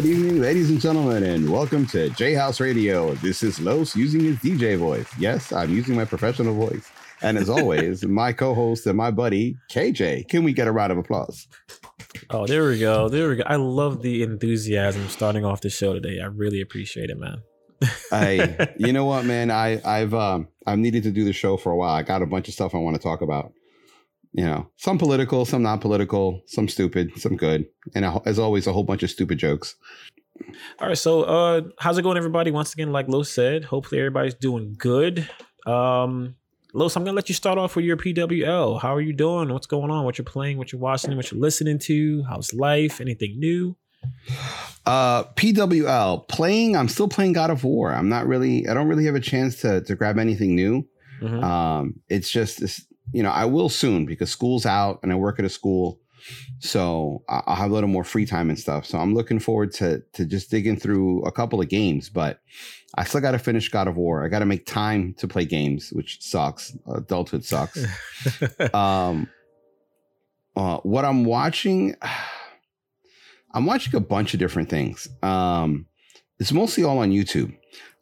Good evening, ladies and gentlemen, and welcome to J House Radio. This is Los using his DJ voice. Yes, I'm using my professional voice. And as always, my co host and my buddy, KJ. Can we get a round of applause? Oh, there we go. There we go. I love the enthusiasm starting off the show today. I really appreciate it, man. I, you know what, man? I, I've, um, I've needed to do the show for a while. I got a bunch of stuff I want to talk about you know, some political, some not political, some stupid, some good, and as always, a whole bunch of stupid jokes. All right, so uh, how's it going, everybody? Once again, like Lo said, hopefully everybody's doing good. Um, Los, I'm gonna let you start off with your PWL. How are you doing? What's going on? What you're playing? What you're watching? What you're listening to? How's life? Anything new? Uh, PWL playing. I'm still playing God of War. I'm not really. I don't really have a chance to to grab anything new. Mm-hmm. Um, it's just this you know, I will soon because school's out and I work at a school. So I'll have a little more free time and stuff. So I'm looking forward to to just digging through a couple of games, but I still got to finish God of War. I got to make time to play games, which sucks. Adulthood sucks. um, uh, what I'm watching, I'm watching a bunch of different things. Um, it's mostly all on YouTube.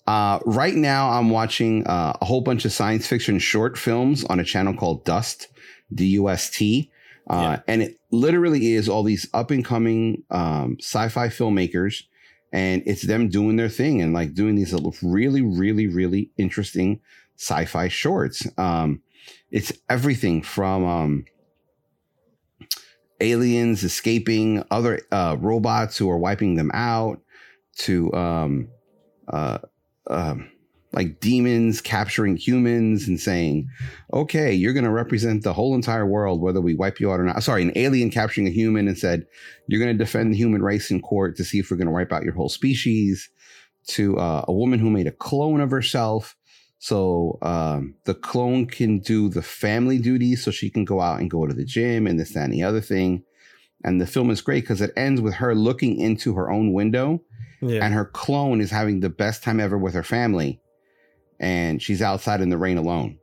Uh, right now, I'm watching uh, a whole bunch of science fiction short films on a channel called Dust, D U S T. Uh, yeah. And it literally is all these up and coming um, sci fi filmmakers. And it's them doing their thing and like doing these really, really, really interesting sci fi shorts. Um, it's everything from um, aliens escaping other uh, robots who are wiping them out to um, like demons capturing humans and saying, okay, you're going to represent the whole entire world, whether we wipe you out or not. Sorry, an alien capturing a human and said, you're going to defend the human race in court to see if we're going to wipe out your whole species. To uh, a woman who made a clone of herself. So um, the clone can do the family duties so she can go out and go to the gym and this, that, and the other thing. And the film is great because it ends with her looking into her own window yeah. and her clone is having the best time ever with her family, and she's outside in the rain alone.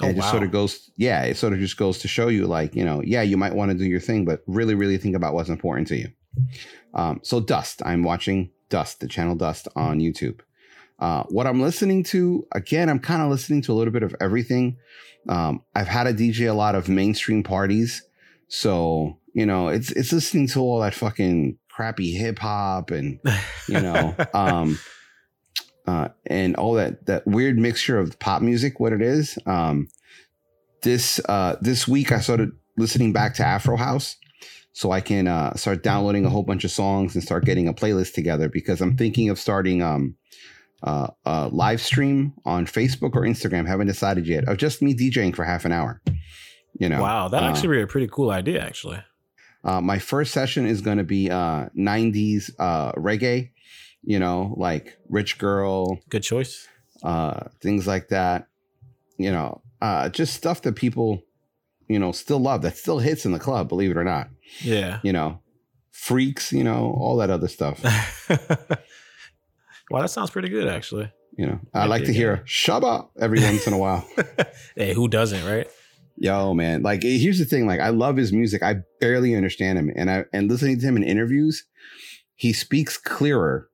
And oh, it just wow. sort of goes, yeah, it sort of just goes to show you, like, you know, yeah, you might want to do your thing, but really, really think about what's important to you. Um, so, Dust, I'm watching Dust, the channel Dust on YouTube. Uh, what I'm listening to, again, I'm kind of listening to a little bit of everything. Um, I've had a DJ a lot of mainstream parties. So, you know, it's it's listening to all that fucking crappy hip hop and you know um uh and all that that weird mixture of pop music what it is um this uh this week i started listening back to afro house so i can uh start downloading a whole bunch of songs and start getting a playlist together because i'm thinking of starting um uh, a live stream on Facebook or Instagram. Haven't decided yet. Of just me DJing for half an hour. You know. Wow, that uh, actually be a pretty cool idea. Actually. Uh, my first session is going to be uh, 90s uh, reggae, you know, like Rich Girl. Good choice. Uh, things like that. You know, uh, just stuff that people, you know, still love that still hits in the club, believe it or not. Yeah. You know, freaks, you know, all that other stuff. well, that sounds pretty good, actually. You know, I like to hear Shabba every once in a while. hey, who doesn't, right? Yo, man. Like here's the thing, like I love his music. I barely understand him. And I and listening to him in interviews, he speaks clearer,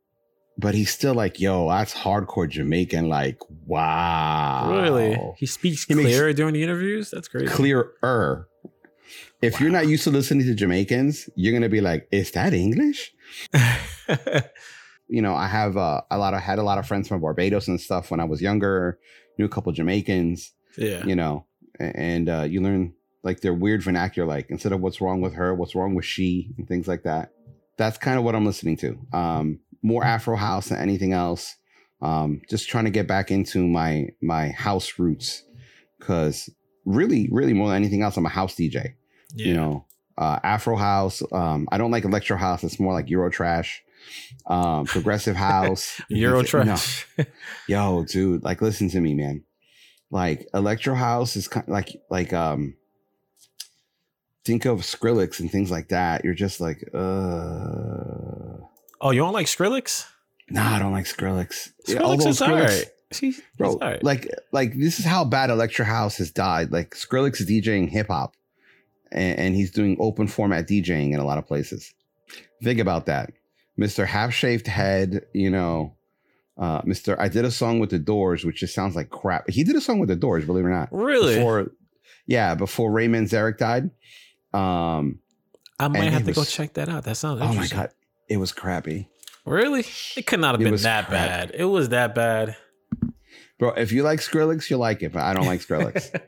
but he's still like, yo, that's hardcore Jamaican. Like, wow. Really? He speaks he clearer during the interviews? That's great. Clearer. If wow. you're not used to listening to Jamaicans, you're gonna be like, is that English? you know, I have uh, a lot of had a lot of friends from Barbados and stuff when I was younger. Knew a couple Jamaicans. Yeah. You know, and uh, you learn like their weird vernacular, like instead of what's wrong with her, what's wrong with she, and things like that. That's kind of what I'm listening to. Um, more Afro house than anything else. Um, just trying to get back into my my house roots, because really, really more than anything else, I'm a house DJ. Yeah. You know, uh, Afro house. Um, I don't like electro house. It's more like Euro trash. Um, progressive house. Euro trash. No. Yo, dude, like listen to me, man like electro house is kind of like like um think of Skrillex and things like that. You're just like, uh Oh, you don't like Skrillex? Nah, I don't like Skrillex. Skrillex Although is Skrillex, See, bro, like like this is how bad electro house has died. Like Skrillex is DJing hip hop, and, and, he's doing open format DJing in a lot of places. Think about that. Mr. Half Shaved Head, you know, uh, Mr. I did a song with the Doors, which just sounds like crap. He did a song with the Doors, believe it or not. Really? Before, yeah, before Ray Manzarek died. Um, I might have to go check that out. That sounds oh my god, it was crappy, Really? It could not have It been that crap. bad. It was that bad. bro. If you like Skrillex, you like it, but I don't like Skrillex.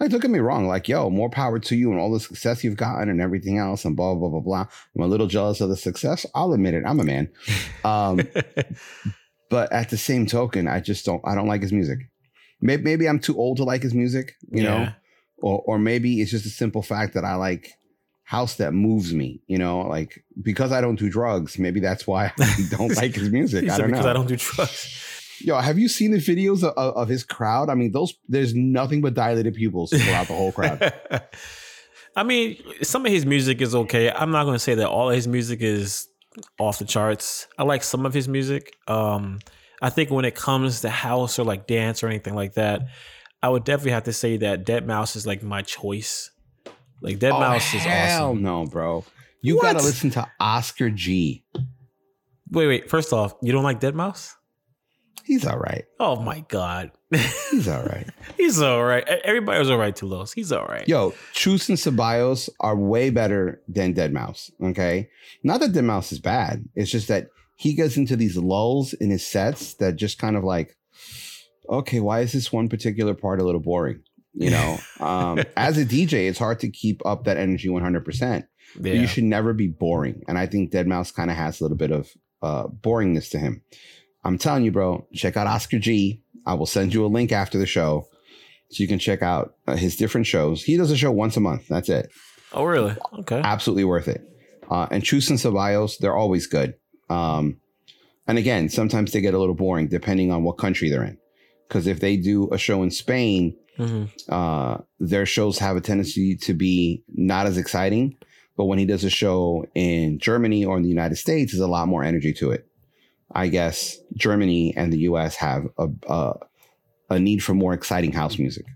Like, don't get me wrong. Like, yo, more power to you and all the success you've gotten and everything else, and blah blah blah blah. I'm a little jealous of the success. I'll admit it. I'm a man. Um, but at the same token, I just don't. I don't like his music. Maybe, maybe I'm too old to like his music, you know, or or maybe it's just a simple fact that I like house that moves me, you know, like because I don't do drugs. Maybe that's why I don't like his music. I don't because know. I don't do drugs. Yo, have you seen the videos of, of his crowd? I mean, those there's nothing but dilated pupils throughout the whole crowd. I mean, some of his music is okay. I'm not going to say that all of his music is off the charts. I like some of his music. Um, I think when it comes to house or like dance or anything like that, I would definitely have to say that Deadmau5 is like my choice. Like Deadmau5 is Oh, hell awesome. no, bro. You What? gotta listen to Oscar G. Wait, wait. First off, you don't like Deadmau5? He's all right. Oh my god, He's all right. he's all right. Everybody was all right to Los. He's all right. Yo, Chus and Ceballos are way better than Deadmau5. Okay. Not that Deadmau5 is bad. It's just that he gets into these lulls in his sets that just kind of like, okay, why is this one particular part a little boring? You know, um, as a DJ, it's hard to keep up that energy 100%. But yeah. you should never be boring. And I think Deadmau5 kind of has a little bit of uh, boringness to him. I'm telling you, bro, check out Oscar G. I will send you a link after the show so you can check out uh, his different shows. He does a show once a month. That's it. oh really? Okay. Absolutely worth it. Uh, and Chus and Ceballos, they're always good. Um, and again, sometimes they get a little boring depending on what country they're in. Because if they do a show in Spain, hmm uh, their shows have a tendency to be not as exciting. But when he does a show in Germany or in the United States, there's a lot more energy to it. I guess Germany and the US have a, a, a need for more exciting house music.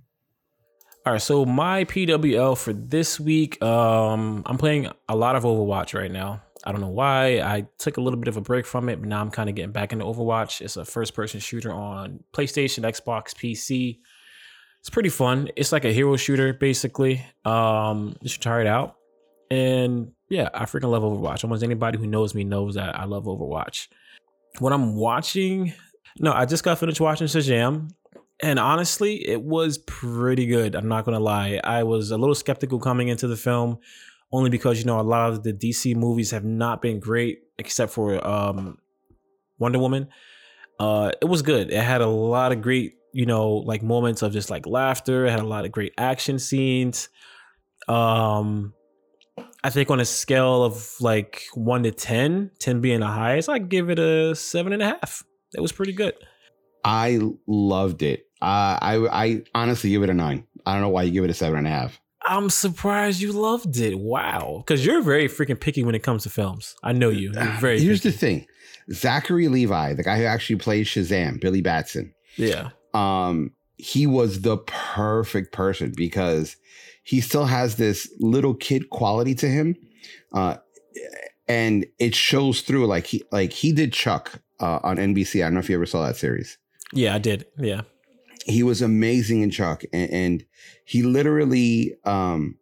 All right, so my PWL for this week, um, I'm playing a lot of Overwatch right now. I don't know why. I took a little bit of a break from it, but now I'm kind of getting back into Overwatch. It's a first person shooter on PlayStation, Xbox, PC. It's pretty fun. It's like a hero shooter, basically. Um, you should try it out. And yeah, I freaking love Overwatch. Almost anybody who knows me knows that I love Overwatch. What I'm watching, no, I just got finished watching Shazam. And honestly, it was pretty good. I'm not gonna lie. I was a little skeptical coming into the film, only because you know a lot of the DC movies have not been great, except for um, Wonder Woman. Uh, it was good. It had a lot of great, you know, like moments of just like laughter. It had a lot of great action scenes. Um, I think on a scale of like one to 10, 10 being the highest, I'd give it a seven and a half. It was pretty good. I loved it. Uh, I I honestly give it a nine. I don't know why you give it a seven and a half. I'm surprised you loved it. Wow. Because you're very freaking picky when it comes to films. I know you. You're very Here's picky. the thing: Zachary Levi, the guy who actually plays Shazam, Billy Batson. Yeah. um he was the perfect person because he still has this little kid quality to him uh and it shows through like he like he did chuck uh, on nbc i don't know if you ever saw that series Yeah, I did. Yeah. he was amazing in chuck and, and he literally um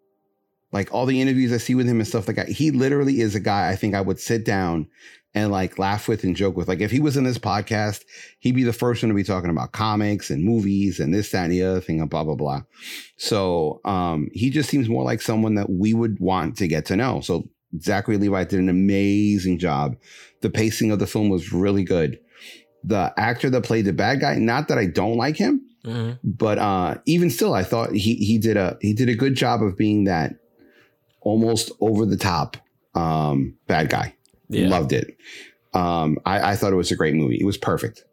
like all the interviews i see with him and stuff like that he literally is a guy i think i would sit down and like laugh with and joke with. Like if he was in this podcast he'd be the first one to be talking about comics and movies and this that and the other thing and blah blah blah. So um he just seems more like someone that we would want to get to know. So zachary levi did an amazing job. The pacing of the film was really good. The actor that played the bad guy not that i don't like him Mhm. but uh even still i thought he he did a he did a good job of being that almost over the top um bad guy Yeah. loved it um I, I thought it was a great movie it was perfect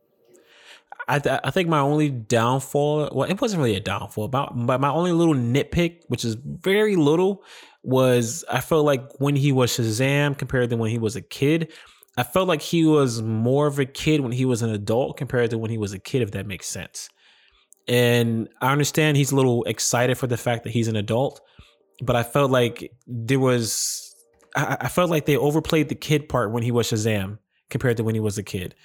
I, th- I think my only downfall, well, it wasn't really a downfall, but, but my only little nitpick, which is very little, was I felt like when he was Shazam compared to when he was a kid, I felt like he was more of a kid when he was an adult compared to when he was a kid, if that makes sense. And I understand he's a little excited for the fact that he's an adult, but I felt like there was I, I felt like they overplayed the kid part when he was Shazam compared to when he was a kid.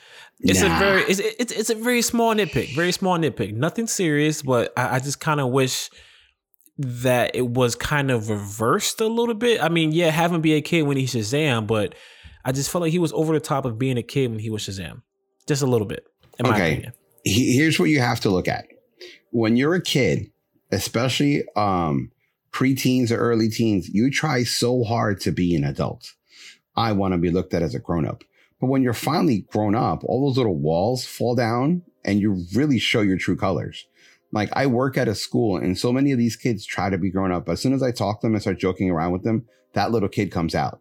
It's nah. a very it's, it's it's a very small nitpick, very small nitpick. Nothing serious, but I, I just kind of wish that it was kind of reversed a little bit. I mean, yeah, have him be a kid when he's Shazam, but I just felt like he was over the top of being a kid when he was Shazam, just a little bit. okay, here's what you have to look at when you're a kid, especially um, preteens or early teens. You try so hard to be an adult. I want to be looked at as a grown up. But when you're finally grown up, all those little walls fall down and you really show your true colors. Like I work at a school and so many of these kids try to be grown up. As soon as I talk to them and start joking around with them, that little kid comes out.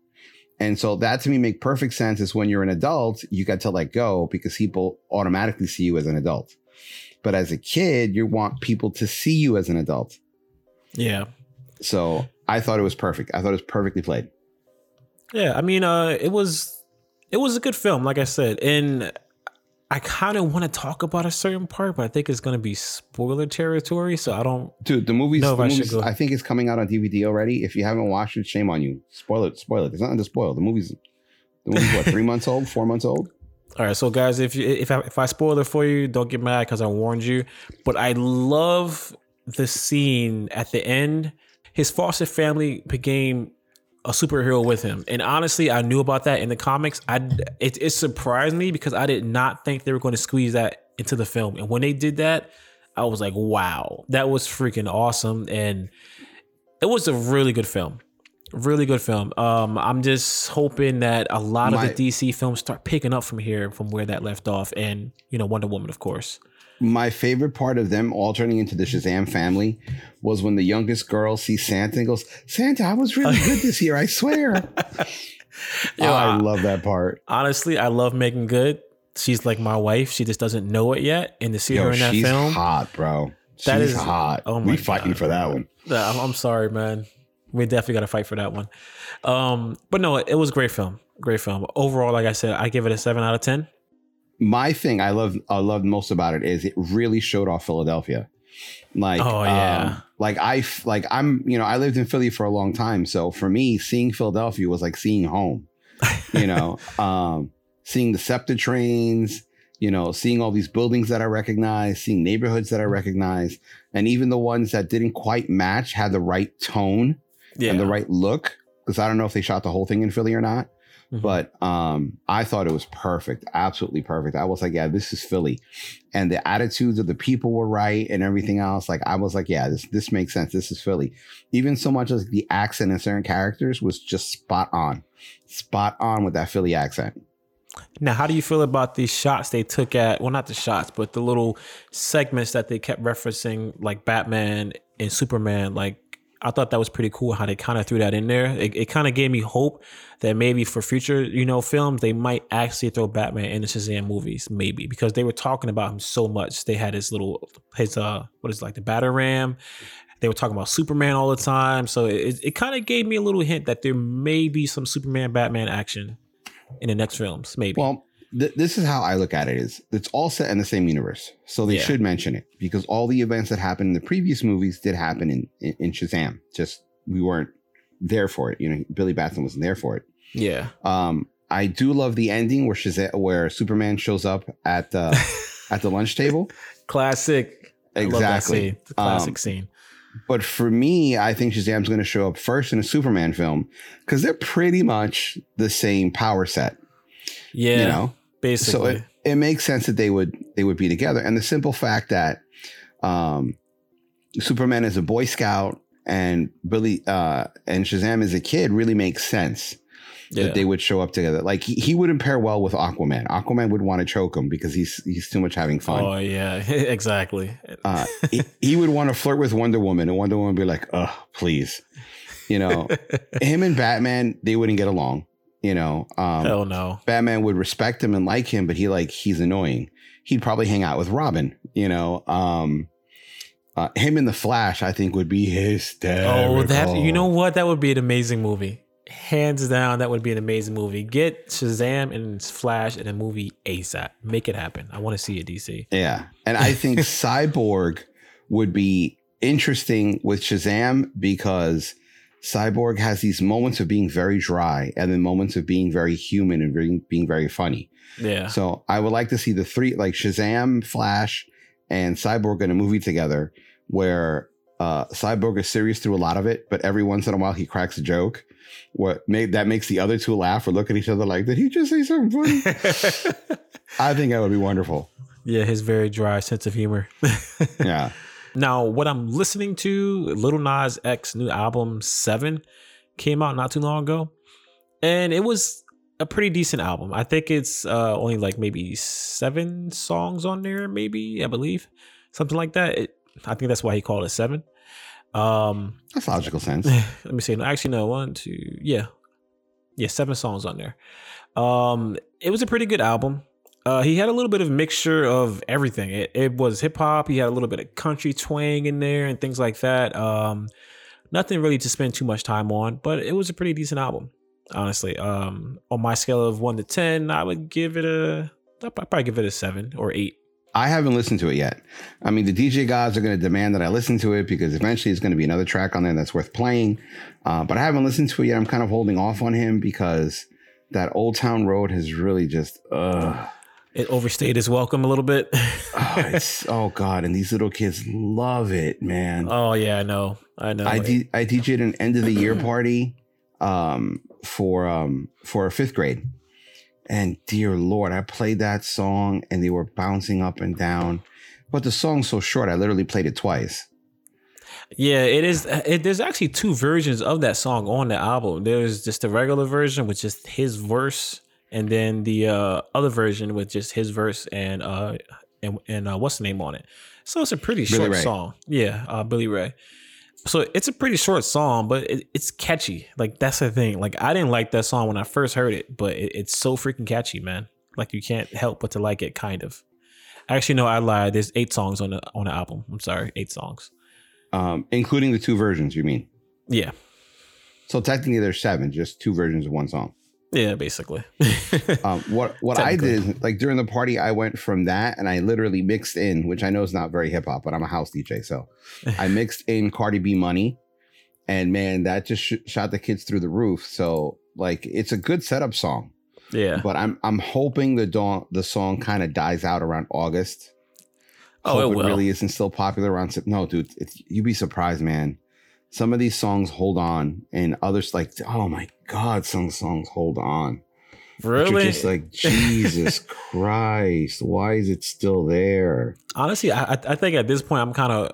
And so that to me make perfect sense is when you're an adult, you got to let go because people automatically see you as an adult. But as a kid, you want people to see you as an adult. Yeah. So I thought it was perfect. I thought it was perfectly played. Yeah, I mean, uh, it was it was a good film, like I said, and I kind of want to talk about a certain part, but I think it's going to be spoiler territory, so I don't. Dude, the movie's, the I, movie's I, think it's coming out on DVD already. If you haven't watched it, shame on you. Spoil it. Spoil it. There's nothing to spoil. The movie's, the movie's what three months old, four months old. All right, so guys, if you if I, if I spoil it for you, don't get mad because I warned you. But I love the scene at the end. His foster family became a superhero with him. And honestly, I knew about that in the comics. I it, it surprised me because I did not think they were going to squeeze that into the film. And when they did that, I was like, wow, that was freaking awesome. And it was a really good film. Really good film. Um, I'm just hoping that a lot My, of the DC films start picking up from here, from where that left off, and you know, Wonder Woman, of course my favorite part of them all turning into the Shazam family was when the youngest girl sees Santa and goes, Santa, I was really good this year, I swear. Yo, I love that part. Honestly, I love Meagan Good. She's like my wife. She just doesn't know it yet. And to see Yo, her in that she's film, hot, bro. That she's is hot. Oh my we fighting God, for that one. I'm, I'm sorry, man. We definitely got to fight for that one. Um, but no, it was a great film. Great film. Overall, like I said, I give it a seven out of ten my thing I love I love most about it is it really showed off Philadelphia. Like oh yeah. Um, like I like I'm you know I lived in Philly for a long time so for me seeing Philadelphia was like seeing home. you know, um seeing the SEPTA trains, you know, seeing all these buildings that I recognize, seeing neighborhoods that I recognize, and even the ones that didn't quite match had the right tone yeah. and the right look. Because I don't know if they shot the whole thing in Philly or not. Mm-hmm. But um, I thought it was perfect, absolutely perfect. I was like, yeah, this is Philly, and the attitudes of the people were right, and everything else. Like I was like, yeah, this this makes sense. This is Philly. Even so much as the accent in certain characters was just spot on, spot on with that Philly accent. Now, how do you feel about these shots they took at? Well, not the shots, but the little segments that they kept referencing, like Batman and Superman, like I thought that was pretty cool how they kind of threw that in there. It, it kind of gave me hope that maybe for future, you know, films they might actually throw Batman in the Shazam movies, maybe because they were talking about him so much. They had his little his uh what is it, like the batter ram. They were talking about Superman all the time, so it, it kind of gave me a little hint that there may be some Superman Batman action in the next films, maybe. Well, th- this is how I look at it: is it's all set in the same universe, so they yeah. should mention it because all the events that happened in the previous movies did happen in, in, in Shazam. Just we weren't there for it. You know, Billy Batson wasn't there for it. Yeah. Um, I do love the ending where Shazam, where Superman shows up at the at the lunch table. Classic. Exactly. classic um, scene. But for me, I think Shazam's going to show up first in a Superman film because they're pretty much the same power set. Yeah. You know, basically. So it, it makes sense that they would they would be together, and the simple fact that um, Superman is a Boy Scout and Billy uh, and Shazam is a kid really makes sense. Yeah. That they would show up together. Like he, he wouldn't pair well with Aquaman. Aquaman would want to choke him because he's he's too much having fun. Oh yeah, exactly. uh, he, he, would want to flirt with Wonder Woman, and Wonder Woman would be like, "Oh, please," you know. him and Batman, they wouldn't get along. You know, um, hell no. Batman would respect him and like him, but he like he's annoying. He'd probably hang out with Robin. You know, um, uh, him in the Flash, I think, would be his. Dad. Oh, that you know what? That would be an amazing movie. Hands down, that would be an amazing movie. Get Shazam and Flash in a movie ASAP. Make it happen. I want to see it, DC. Yeah, and I think Cyborg would be interesting with Shazam because Cyborg has these moments of being very dry and then moments of being very human and being, being very funny. Yeah. So I would like to see the three, like Shazam, Flash, and Cyborg in a movie together where uh, Cyborg is serious through a lot of it, but every once in a while he cracks a joke. What made that makes the other two laugh or look at each other like, did he just say something funny? I think that would be wonderful. yeah, his very dry sense of humor. Yeah. Now, what I'm listening to, Lil Nas X new album Seven, came out not too long ago, and it was a pretty decent album. I think it's uh, only like maybe seven songs on there, maybe I believe something like that. It, I think that's why he called it seven. Um, That's logical sense. let me see. No, actually, no, one, two, yeah, yeah, seven songs on there. Um, it was a pretty good album. Uh, he had a little bit of mixture of everything. It, it was hip hop. He had a little bit of country twang in there and things like that. Um, nothing really to spend too much time on, but it was a pretty decent album, honestly. Um, on my scale of one to ten, I would give it a. I'd probably give it a seven or eight. I haven't listened to it yet. I mean, the DJ gods are going to demand that I listen to it because eventually it's going to be another track on there that's worth playing. Uh, but I haven't listened to it yet. I'm kind of holding off on him because that Old Town Road has really just, uh, It overstayed his welcome a little bit. oh, it's, oh God. And these little kids love it, man. oh yeah, I know. I know. I, D- I DJ'd an end of the year party um, for um, for fifth grade. And dear Lord, I played that song and they were bouncing up and down. But the song's so short, I literally played it twice. Yeah, it is. It, there's actually two versions of that song on the album. There's just the regular version with just his verse, and then the uh, other version with just his verse and uh and and uh, what's the name on it. So it's a pretty Billy short Ray. song. Yeah, uh, Billy Ray. So it's a pretty short song, but it, it's catchy. Like that's the thing. Like I didn't like that song when I first heard it, but it, it's so freaking catchy, man. Like you can't help but to like it, kind of. Actually, no, I lied. There's eight songs on the on the album. I'm sorry, eight songs. Um, including the two versions, you mean? Yeah, So technically there's seven, just two versions of one song. Yeah, basically. Um, what what I did, like during the party, I went from that and I literally mixed in, which I know is not very hip hop, but I'm a house DJ, so I mixed in Cardi B money, and man, that just sh- shot the kids through the roof. So like, it's a good setup song, yeah. but I'm I'm hoping the dawn the song kind of dies out around August. Oh, Hope it will. really isn't still popular around. No, dude, it's, you'd be surprised, man. Some of these songs hold on, and others like, oh my god, some songs hold on. Really? just like Jesus Christ, why is it still there? Honestly, I I think at this point I'm kind of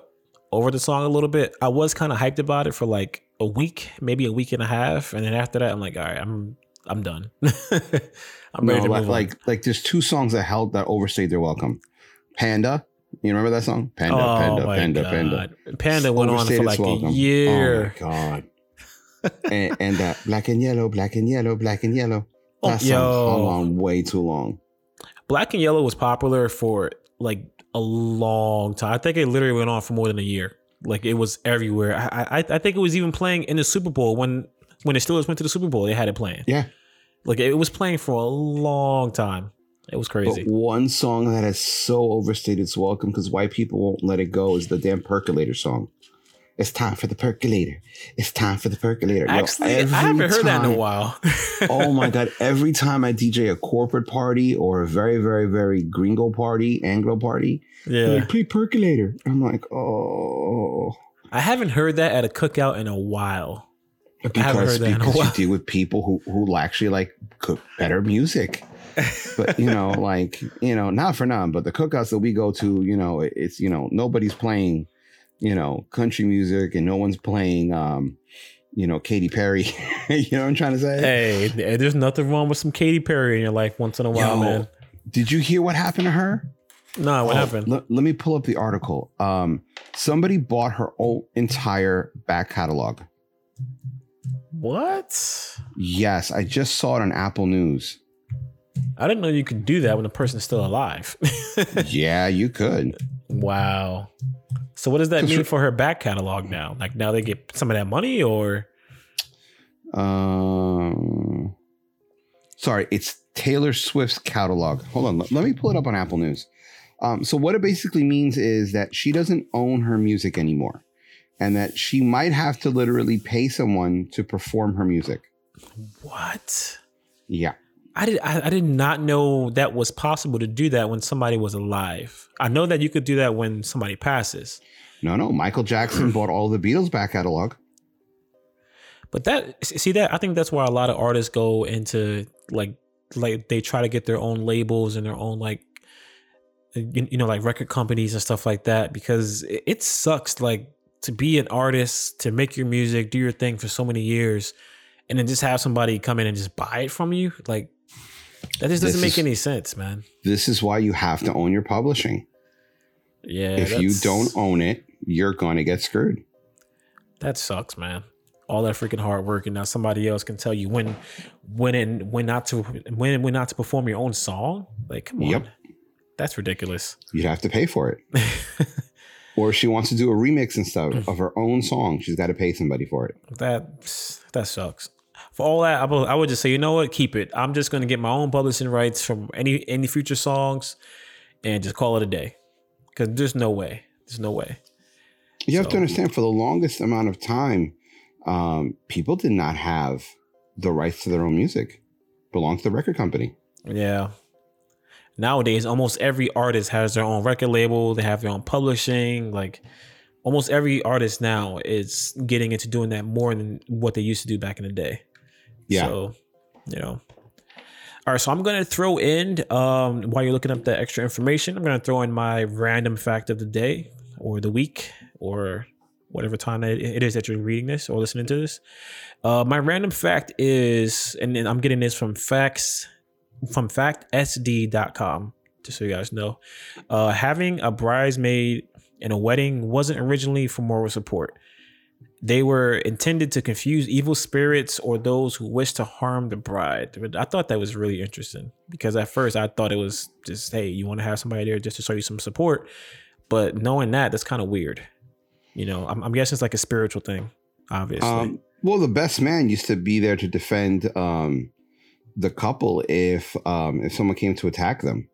over the song a little bit. I was kind of hyped about it for like a week, maybe a week and a half, and then after that, I'm like, all right, I'm I'm done. I'm ready to like, move on. like like there's two songs that held that overstayed their welcome. Panda, you remember that song? Panda, oh Panda, Panda, god, Panda. Panda went on for like a year. Oh my god. and and that black and yellow, black and yellow, black and yellow. Oh, That song yo. hung on way too long. Black and Yellow was popular for like a long time. I think it literally went on for more than a year. Like it was everywhere. I I, I think it was even playing in the Super Bowl when when the Steelers went to the Super Bowl. They had it playing. Yeah. Like it was playing for a long time. It was crazy. But one song that has so overstayed its welcome because white people won't let it go is the damn percolator song. It's time for the percolator. It's time for the percolator. Yo, Actually, I haven't heard that in a while. oh my god! Every time I DJ a corporate party or a very, very, very gringo party, Anglo party, yeah. like play percolator. I'm like, oh, I haven't heard that at a cookout in a while. haven't because heard that in a because you deal with people who who actually like cook better music. But you know, like you know, not for none, but the cookouts that we go to, you know, it's you know, nobody's playing, you know, country music, and no one's playing, um, you know, Katy Perry. you know what I'm trying to say? Hey, there's nothing wrong with some Katy Perry in your life once in a while, Yo, man. Did you hear what happened to her? No, what Oh, happened? Let, let me pull up the article. Um, somebody bought her whole entire back catalog. What? Yes, I just saw it on Apple News. I didn't know you could do that when the person's still alive. yeah, you could. wow. So what does that mean for- for her back catalog now? Like now they get some of that money or Um, sorry, it's Taylor Swift's catalog. Hold on, let, let me pull it up on Apple News. Um, so what it basically means is that she doesn't own her music anymore, and that she might have to literally pay someone to perform her music. What? Yeah. I did. I, I, did not know that was possible to do that when somebody was alive. I know that you could do that when somebody passes. No, no. Michael Jackson bought all the Beatles back catalog. But that see that I think that's why a lot of artists go into like like they try to get their own labels and their own like you, you know like record companies and stuff like that because it, it sucks like to be an artist to make your music do your thing for so many years and then just have somebody come in and just buy it from you like that just doesn't this make is, any sense man. This is why you have to own your publishing. Yeah if you don't own it you're going to get screwed. That sucks man. All that freaking hard work and now somebody else can tell you when when and when not to when when not to perform your own song? Like come on. Yep. that's ridiculous. You'd have to pay for it. Or if she wants to do a remix and stuff of mm. her own song. She's got to pay somebody for it. That that sucks for all that I would, I would just say you know what keep it i'm just going to get my own publishing rights from any any future songs and just call it a day because there's no way there's no way you so, have to understand for the longest amount of time um, people did not have the rights to their own music. Belonged to the record company. Yeah. Nowadays, almost every artist has their own record label. They have their own publishing. Like almost every artist now is getting into doing that more than what they used to do back in the day. Yeah. So, you know. All right, so I'm gonna throw in um, while you're looking up the extra information. I'm gonna throw in my random fact of the day or the week or whatever time it is that you're reading this or listening to this. Uh, my random fact is, and I'm getting this from facts from factsd.com, just so you guys know. Uh, having a bridesmaid in a wedding wasn't originally for moral support. They were intended to confuse evil spirits or those who wish to harm the bride. I thought that was really interesting because at first I thought it was just, hey, you want to have somebody there just to show you some support. But knowing that, that's kind of weird. You know, I'm, I'm guessing it's like a spiritual thing, obviously. Um, well, the best man used to be there to defend um, the couple if um, if someone came to attack them.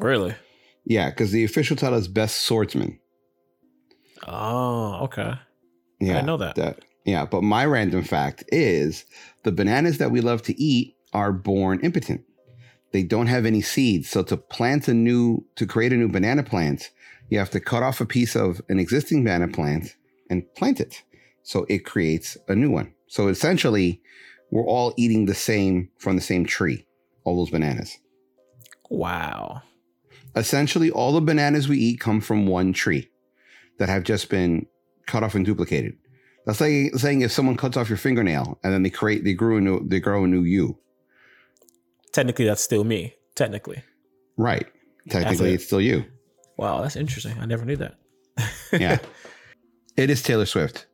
Really? Yeah, because the official title is best swordsman. Oh, okay. Yeah, I know that. that. Yeah, but my random fact is the bananas that we love to eat are born impotent. They don't have any seeds. So to plant a new, to create a new banana plant, you have to cut off a piece of an existing banana plant and plant it. So it creates a new one. So essentially, we're all eating the same from the same tree, all those bananas. Wow. Essentially, all the bananas we eat come from one tree that have just been cut off and duplicated. That's like saying if someone cuts off your fingernail and then they create, they grew a new, they grow a new you. Technically, that's still me. Technically. Right. Technically, it's still you. Wow, that's interesting. I never knew that. yeah. It is Taylor Swift.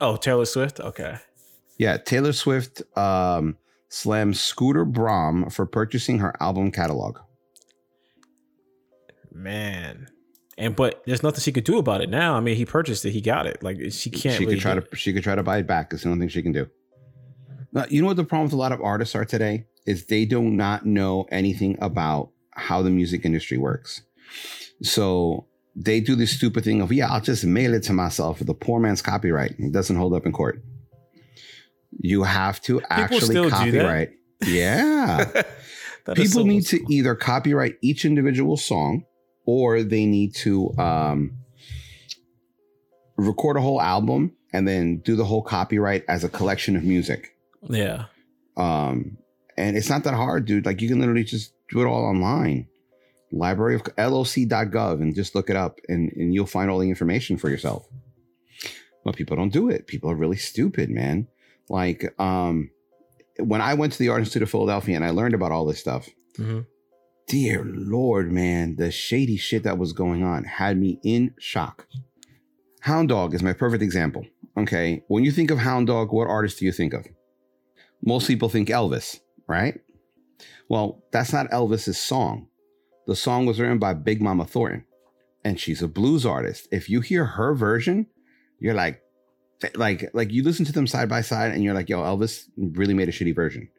Oh, Taylor Swift? Okay. Yeah, Taylor Swift um, slammed Scooter Braun for purchasing her album catalog. Man. And but there's nothing she could do about it now. I mean, he purchased it, he got it. Like she can't. She really could try to. She could try to buy it back. It's the only thing she can do. Now, you know what the problem with a lot of artists are today is they do not know anything about how the music industry works. So they do this stupid thing of, yeah, I'll just mail it to myself with a poor man's copyright. It doesn't hold up in court. You have to People actually copyright. Yeah. People so need to either copyright each individual song or they need to um, record a whole album and then do the whole copyright as a collection of music. Yeah. Um, and it's not that hard, dude. Like you can literally just do it all online library of loc.gov and just look it up and, and you'll find all the information for yourself but people don't do it people are really stupid man like um when i went to the art institute of philadelphia and i learned about all this stuff mm-hmm. Dear lord man the shady shit that was going on had me in shock. Hound dog is my perfect example okay? When you think of hound dog what artist do you think of? Most people think elvis right? Well that's not elvis's song. The song was written by Big Mama Thornton, and she's a blues artist. If you hear her version, you're like, like, like you listen to them side by side, and you're like, yo, Elvis really made a shitty version.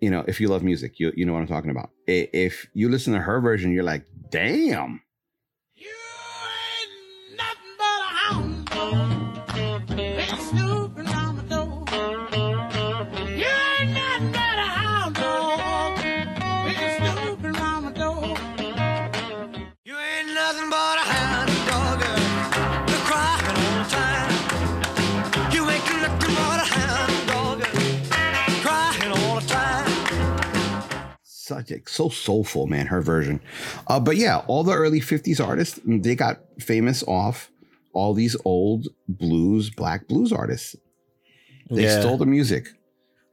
You know, if you love music, you you know what I'm talking about. If you listen to her version, you're like, damn. You ain't nothing but a hound like, so soulful, man. Her version, uh, but yeah, all the early '50s artists mm, they got famous off all these old blues, black blues artists. They Yeah. stole the music,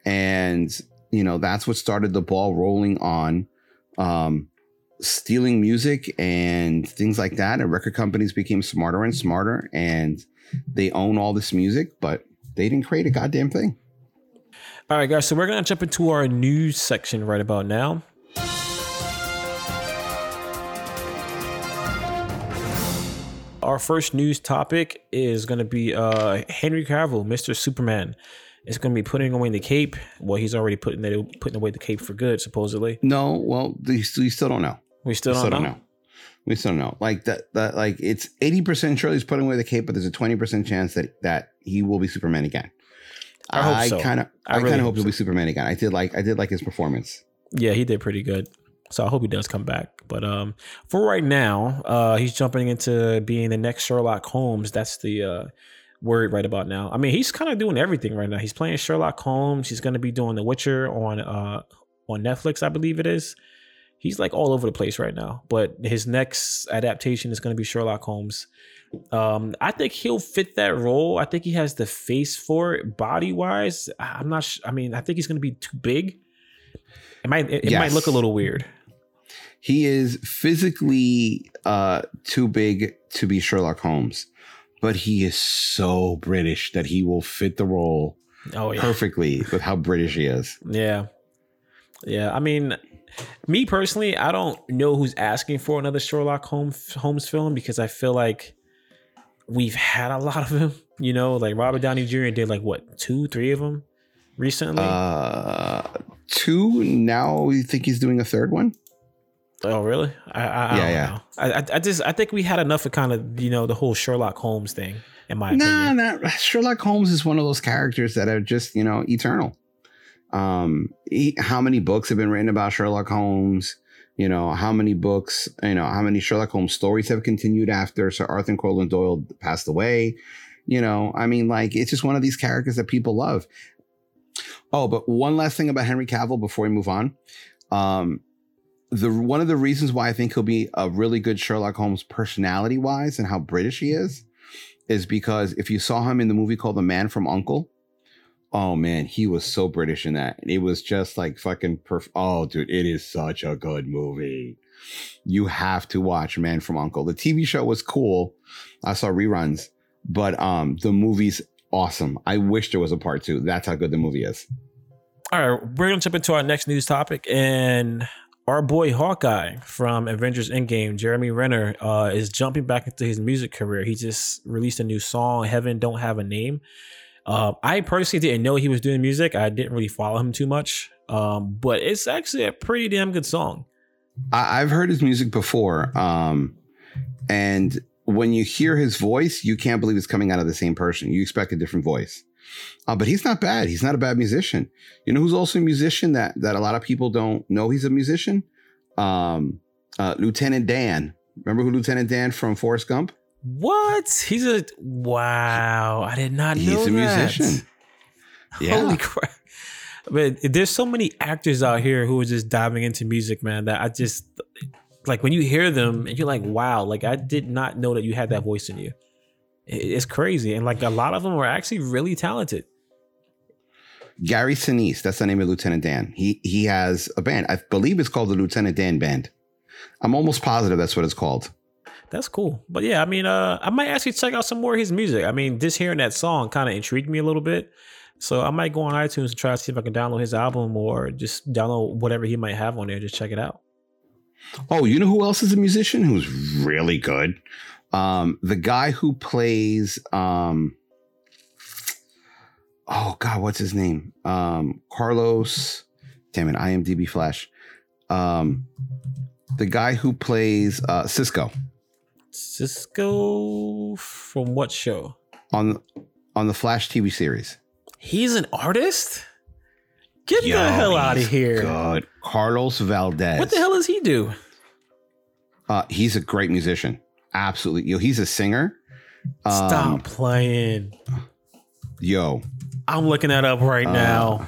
and you know that's what started the ball rolling on um, stealing music and things like that. And record companies became smarter and smarter, and they own all this music, but they didn't create a goddamn thing. All right, guys. So we're gonna jump into our news section right about now. Our first news topic is going to be uh, Henry Cavill, Mr. Superman, is going to be putting away the cape. Well, he's already putting it, putting away the cape for good, supposedly. No, well, we still, don't know. We still We don't, still don't know. know. We still don't know. Like that, that like it's eighty percent sure he's putting away the cape, but there's a twenty percent chance that that he will be Superman again. I hope so. kind of, I I, really kind of hope hope he'll be Superman again. I did like, I did like his performance. Yeah, he did pretty good. So I hope he does come back. But um, for right now, uh, he's jumping into being the next Sherlock Holmes. That's the uh, word right about now. I mean, he's kind of doing everything right now. He's playing Sherlock Holmes. He's going to be doing The Witcher on uh, on Netflix, I believe it is. He's like all over the place right now. But his next adaptation is going to be Sherlock Holmes. Um, I think he'll fit that role. I think he has the face for it, body wise. I'm not. Sh- I mean, I think he's going to be too big. It might. It, it might look a little weird. He is physically uh too big to be Sherlock Holmes, but he is so British that he will fit the role Oh yeah. perfectly with how British he is. Yeah. Yeah. I mean, me personally, I don't know who's asking for another Sherlock Holmes Holmes film because I feel like we've had a lot of them. You know, like Robert Downey Jr. did like what two, three of them recently. Uh, two. Now we think he's doing a third one. Oh, really? I, I, I Yeah, yeah. I, I, I just I think we had enough of kind of you know the whole Sherlock Holmes thing. In my Nah, opinion, nah. Sherlock Holmes is one of those characters that are just you know eternal. Um, he, how many books have been written about Sherlock Holmes? You know, how many books? You know, how many Sherlock Holmes stories have continued after Sir Arthur Conan Doyle passed away? You know, I mean, like it's just one of these characters that people love. Oh, but one last thing about Henry Cavill before we move on. Um, the one of the reasons why I think he'll be a really good Sherlock Holmes personality wise and how British he is is because if you saw him in the movie called The Man from Uncle, oh man, he was so British in that. It was just like fucking perf- oh dude, it is such a good movie. You have to watch Man from Uncle. The TV show was cool. I saw reruns, but um the movie's awesome. I wish there was a part 2. That's how good the movie is. All right, we're gonna jump into our next news topic, and our boy Hawkeye from Avengers Endgame, Jeremy Renner, uh, is jumping back into his music career. He just released a new song, "Heaven Don't Have a Name." Uh, I personally didn't know he was doing music. I didn't really follow him too much, um, but it's actually a pretty damn good song. I, I've heard his music before, um, and when you hear his voice, you can't believe it's coming out of the same person. You expect a different voice, uh, but he's not bad. He's not a bad musician. You know who's also a musician that that a lot of people don't know he's a musician? Um, uh, Lieutenant Dan. Remember who Lieutenant Dan from Forrest Gump? What? He's a wow! I did not know He's a that. musician. Yeah. Holy crap. But there's so many actors out here who are just diving into music, man, that I just like when you hear them and you're like, wow, like I did not know that you had that voice in you. It- It's crazy. And like a lot of them are actually really talented. Gary Sinise. That's the name of Lieutenant Dan. He he has a band. I believe it's called the Lieutenant Dan Band. I'm almost positive that's what it's called. That's cool. But yeah, I mean, uh, I might actually check out some more of his music. I mean, just hearing that song kind of intrigued me a little bit. So I might go on iTunes and try to see if I can download his album or just download whatever he might have on there. Just check it out. Oh, you know who else is a musician who's really good? Um, the guy who plays um Oh god, what's his name? Um Carlos damn it, IMDb flash. Um the guy who plays uh Cisco Cisco from what show? on on the Flash TV series. He's an artist? Get Yo, the hell out of here. Good. Carlos Valdes. What the hell does he do? Uh, he's a great musician. Absolutely. Yo, he's a singer. Um, Stop playing. Yo, I'm looking that up right Uh, now.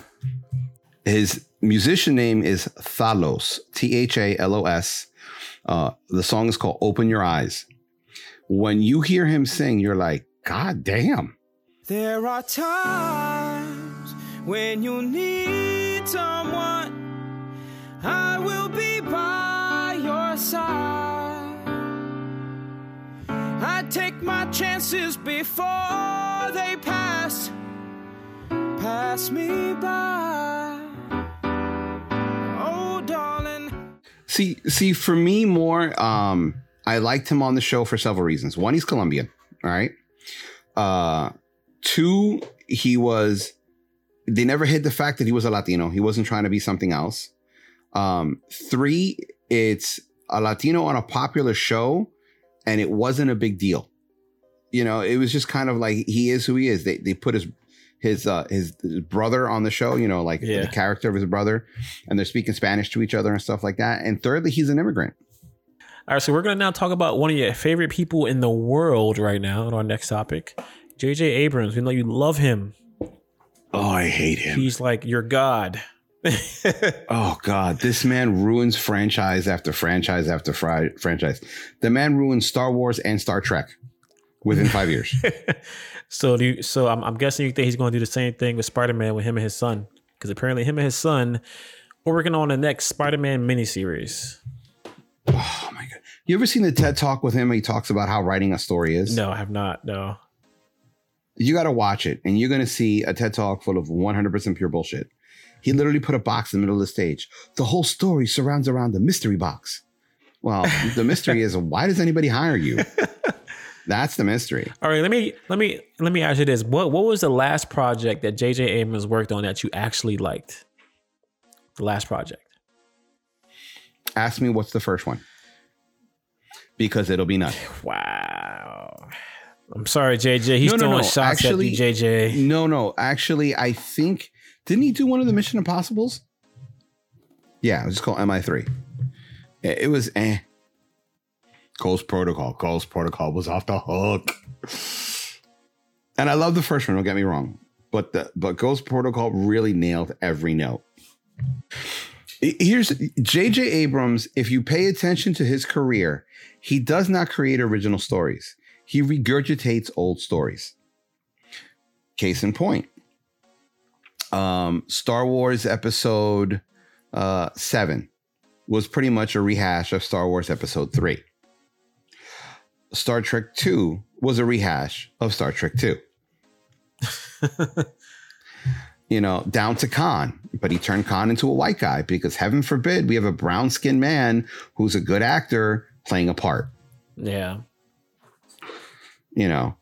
his musician name is Thalos, T H A L O S. Uh, the song is called Open Your Eyes. When you hear him sing, you're like, God damn. There are times when you need someone. I will be by your side. I take my chances before they pass, pass me by. Oh, darling. See, see, for me, more, um, I liked him on the show for several reasons. One, he's Colombian. All right. Uh, two, he was. They never hid the fact that he was a Latino. He wasn't trying to be something else. Um, three, it's a Latino on a popular show, and it wasn't a big deal. You know, it was just kind of like he is who he is. They they put his his uh his, his brother on the show, you know, like Yeah. the character of his brother, and they're speaking Spanish to each other and stuff like that. And thirdly, he's an immigrant. All right, so we're gonna now talk about one of your favorite people in the world right now on our next topic, J.J. Abrams. We know you love him. Oh, I hate him. He's like your god. Oh God, this man ruins franchise after franchise after fri- franchise. The man ruined Star Wars and Star Trek within five years. so do you, so I'm, I'm guessing you think he's going to do the same thing with Spider-Man with him and his son because apparently him and his son are working on the next Spider-Man miniseries. oh my God! You ever seen the TED Talk with him? He talks about how writing a story is. No, I have not. No. you got to watch it, and you're going to see a TED Talk full of 100% pure bullshit. He literally put a box in the middle of the stage. The whole story surrounds around the mystery box. Well, the mystery is why does anybody hire you? That's the mystery. All right, let me let me let me ask you this: what what was the last project that J.J. Abrams worked on that you actually liked? The last project. Ask me what's the first one because it'll be nothing. Wow. I'm sorry, JJ. He's No, no, throwing no. shots Actually- at you, JJ. No, no. Actually, I think didn't he do one of the Mission Impossibles? Yeah, it was called MI3. It, it was eh. Ghost Protocol. Ghost Protocol was off the hook. And I love the first one, don't get me wrong. But the but Ghost Protocol really nailed every note. Here's JJ Abrams, if you pay attention to his career, he does not create original stories. He regurgitates old stories. Case in point. Um, Star Wars episode uh, seven was pretty much a rehash of Star Wars episode three. Star Trek 2 was a rehash of Star Trek 2. you know, down to Khan, but he turned Khan into a white guy because heaven forbid we have a brown skinned man who's a good actor playing a part, Yeah. you know.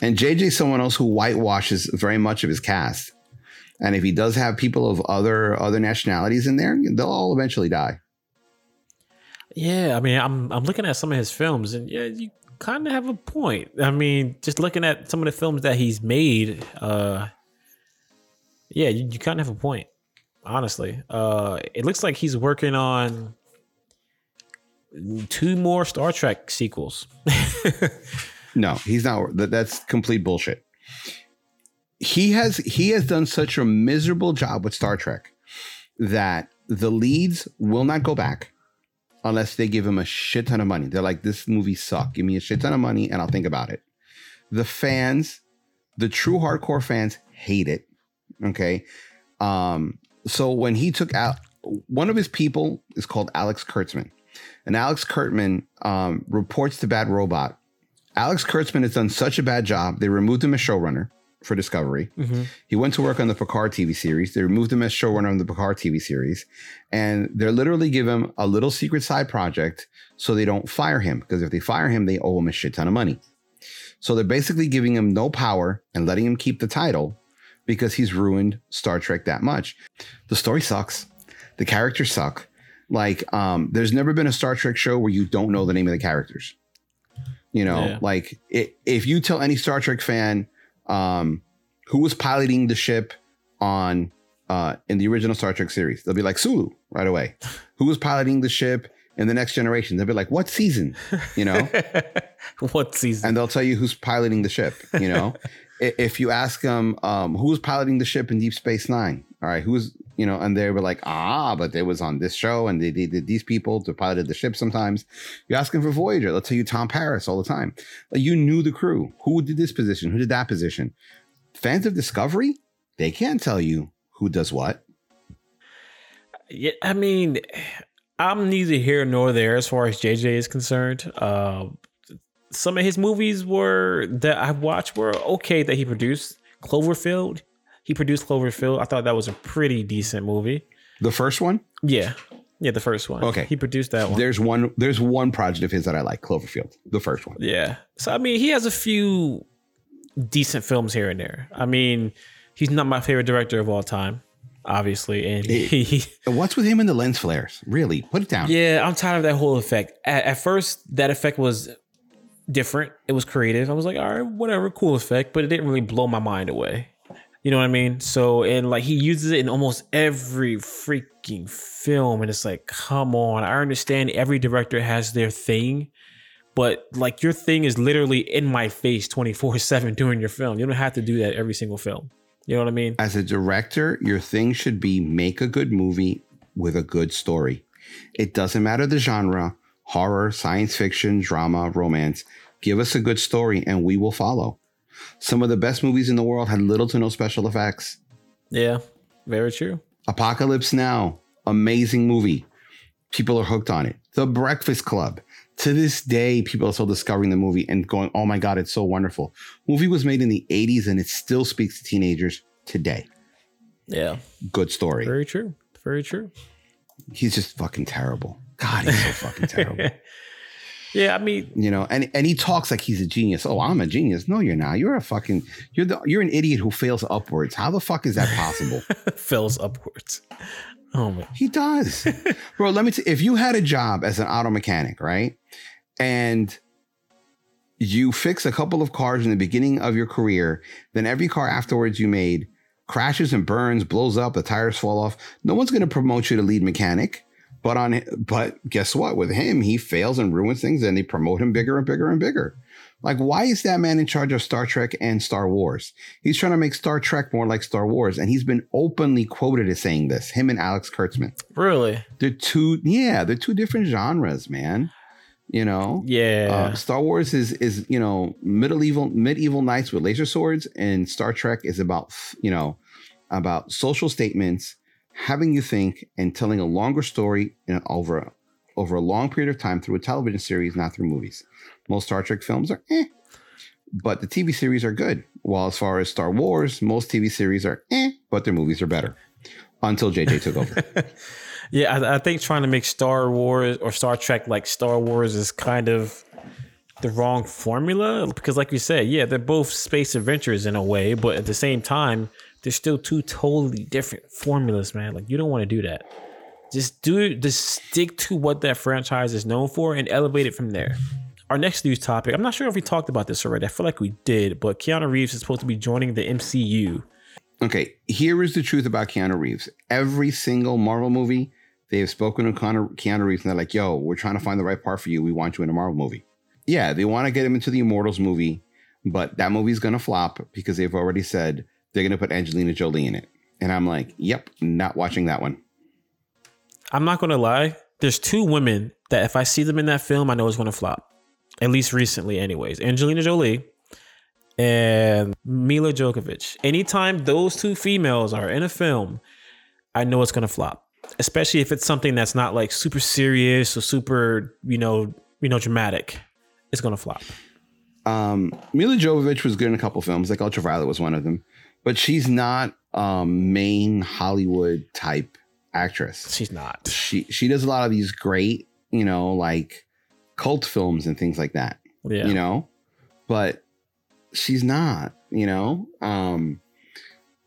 And JJ someone else who whitewashes very much of his cast. And if he does have people of other other nationalities in there, they'll all eventually die. Yeah. I mean, I'm I'm looking at some of his films, and yeah, you kind of have a point. I mean, just looking at some of the films that he's made, uh, yeah, you, you kind of have a point. Honestly, uh, it looks like he's working on two more Star Trek sequels. No, he's not. That, that's complete bullshit. He has he has done such a miserable job with Star Trek that the leads will not go back unless they give him a shit ton of money. They're like, this movie sucked. Give me a shit ton of money and I'll think about it. The fans, the true hardcore fans, hate it. Okay. Um, so when he took out one of his people is called Alex Kurtzman. And Alex Kurtzman um, reports to Bad Robot Alex Kurtzman has done such a bad job. They removed him as showrunner for Discovery. Mhm. He went to work on the Picard TV series. They removed him as showrunner on the Picard TV series. And they're literally give him a little secret side project so they don't fire him. Because if they fire him, they owe him a shit ton of money. So they're basically giving him no power and letting him keep the title because he's ruined Star Trek that much. The story sucks. The characters suck. Like, um, there's never been a Star Trek show where you don't know the name of the characters. You know, Yeah. like it, if you tell any Star Trek fan um, who was piloting the ship on uh, in the original Star Trek series, they'll be like Sulu right away. who was piloting the ship in the Next Generation? They'll be like, what season? You know, what season? and they'll tell you who's piloting the ship. You know, if you ask them um, who was piloting the ship in Deep Space Nine, all right, who's you know, and they were like, ah, but they was on this show and they, did these people to piloted the ship sometimes. You're asking for Voyager. They'll tell you Tom Paris all the time. Like you knew the crew. Who did this position? Who did that position? Fans of Discovery, they can't tell you who does what. Yeah, I mean, I'm neither here nor there as far as JJ is concerned. Uh, some of his movies were that I watched were okay that he produced. Cloverfield, he produced Cloverfield. I thought that was a pretty decent movie. The first one? Yeah, yeah, the first one. Okay. he produced that one. There's one there's one project of his that I like, Cloverfield. The first one. Yeah. So I mean, he has a few decent films here and there. I mean, he's not my favorite director of all time, obviously, and he, what's with him and the lens flares? Really? Put it down. yeah, I'm tired of that whole effect. At, at first, that effect was different. It was creative. I was like, all right, whatever, cool effect, but it didn't really blow my mind away. You know what I mean? So, and like he uses it in almost every freaking film, and it's like, come on. I understand every director has their thing, but like your thing is literally in my face 24 7 during your film. You don't have to do that every single film. You know what I mean? As a director, your thing should be make a good movie with a good story. It doesn't matter the genre horror, science fiction, drama, romance. Give us a good story and we will follow. Some of the best movies in the world had little to no special effects. Yeah, very true. Apocalypse Now, amazing movie. People are hooked on it. The Breakfast Club. To this day, people are still discovering the movie and going, oh my God, it's so wonderful. Movie was made in the 80s and it still speaks to teenagers today. Yeah, Good story. very true. Very true. He's just fucking terrible. God, he's so fucking terrible. yeah, I mean, You know, and and he talks like he's a genius. Oh, I'm a genius. No, you're not. You're a fucking you're the you're an idiot who fails upwards. How the fuck is that possible? fails upwards. Oh my. He does. Bro, let me tell if you had a job as an auto mechanic, right? And you fix a couple of cars in the beginning of your career, then every car afterwards you made crashes and burns, blows up, the tires fall off. No one's going to promote you to lead mechanic. But on but guess what? With him, he fails and ruins things and they promote him bigger and bigger and bigger. Like, why is that man in charge of Star Trek and Star Wars? He's trying to make Star Trek more like Star Wars, and he's been openly quoted as saying this. Him and Alex Kurtzman. Really? They're two, yeah, they're two different genres, man. You know, Yeah. uh, Star Wars is is you know medieval medieval knights with laser swords, and Star Trek is about you know about social statements, having you think, and telling a longer story in over over a long period of time through a television series, not through movies. Most Star Trek films are eh, but the TV series are good. While as far as Star Wars, most TV series are eh, but their movies are better. Until JJ took over. yeah, I, I think trying to make Star Wars or Star Trek like Star Wars is kind of the wrong formula because, like you said, yeah, they're both space adventures in a way, but at the same time, they're still two totally different formulas, man. Like you don't want to do that. Just do just stick to what that franchise is known for and elevate it from there. Our next news topic, I'm not sure if we talked about this already. I feel like we did, but Keanu Reeves is supposed to be joining the MCU. Okay, here is the truth about Keanu Reeves. Every single Marvel movie, they have spoken to Keanu, Reeves and they're like, yo, we're trying to find the right part for you. We want you in a Marvel movie. Yeah, they want to get him into the Immortals movie, but that movie's going to flop because they've already said they're going to put Angelina Jolie in it. And I'm like, yep, not watching that one. I'm not gonna lie. There's two women that if I see them in that film, I know it's gonna flop. At least recently, anyways. Angelina Jolie and Mila Jovovich. Anytime those two females are in a film, I know it's gonna flop. Especially if it's something that's not like super serious or super, you know, you know, dramatic. It's gonna flop. Um, Mila Jovovich was good in a couple films, like Ultraviolet was one of them, but she's not um, main Hollywood type actress. She's not. she she does a lot of these great, you know, like cult films and things like that. Yeah. You know? But she's not, you know? Um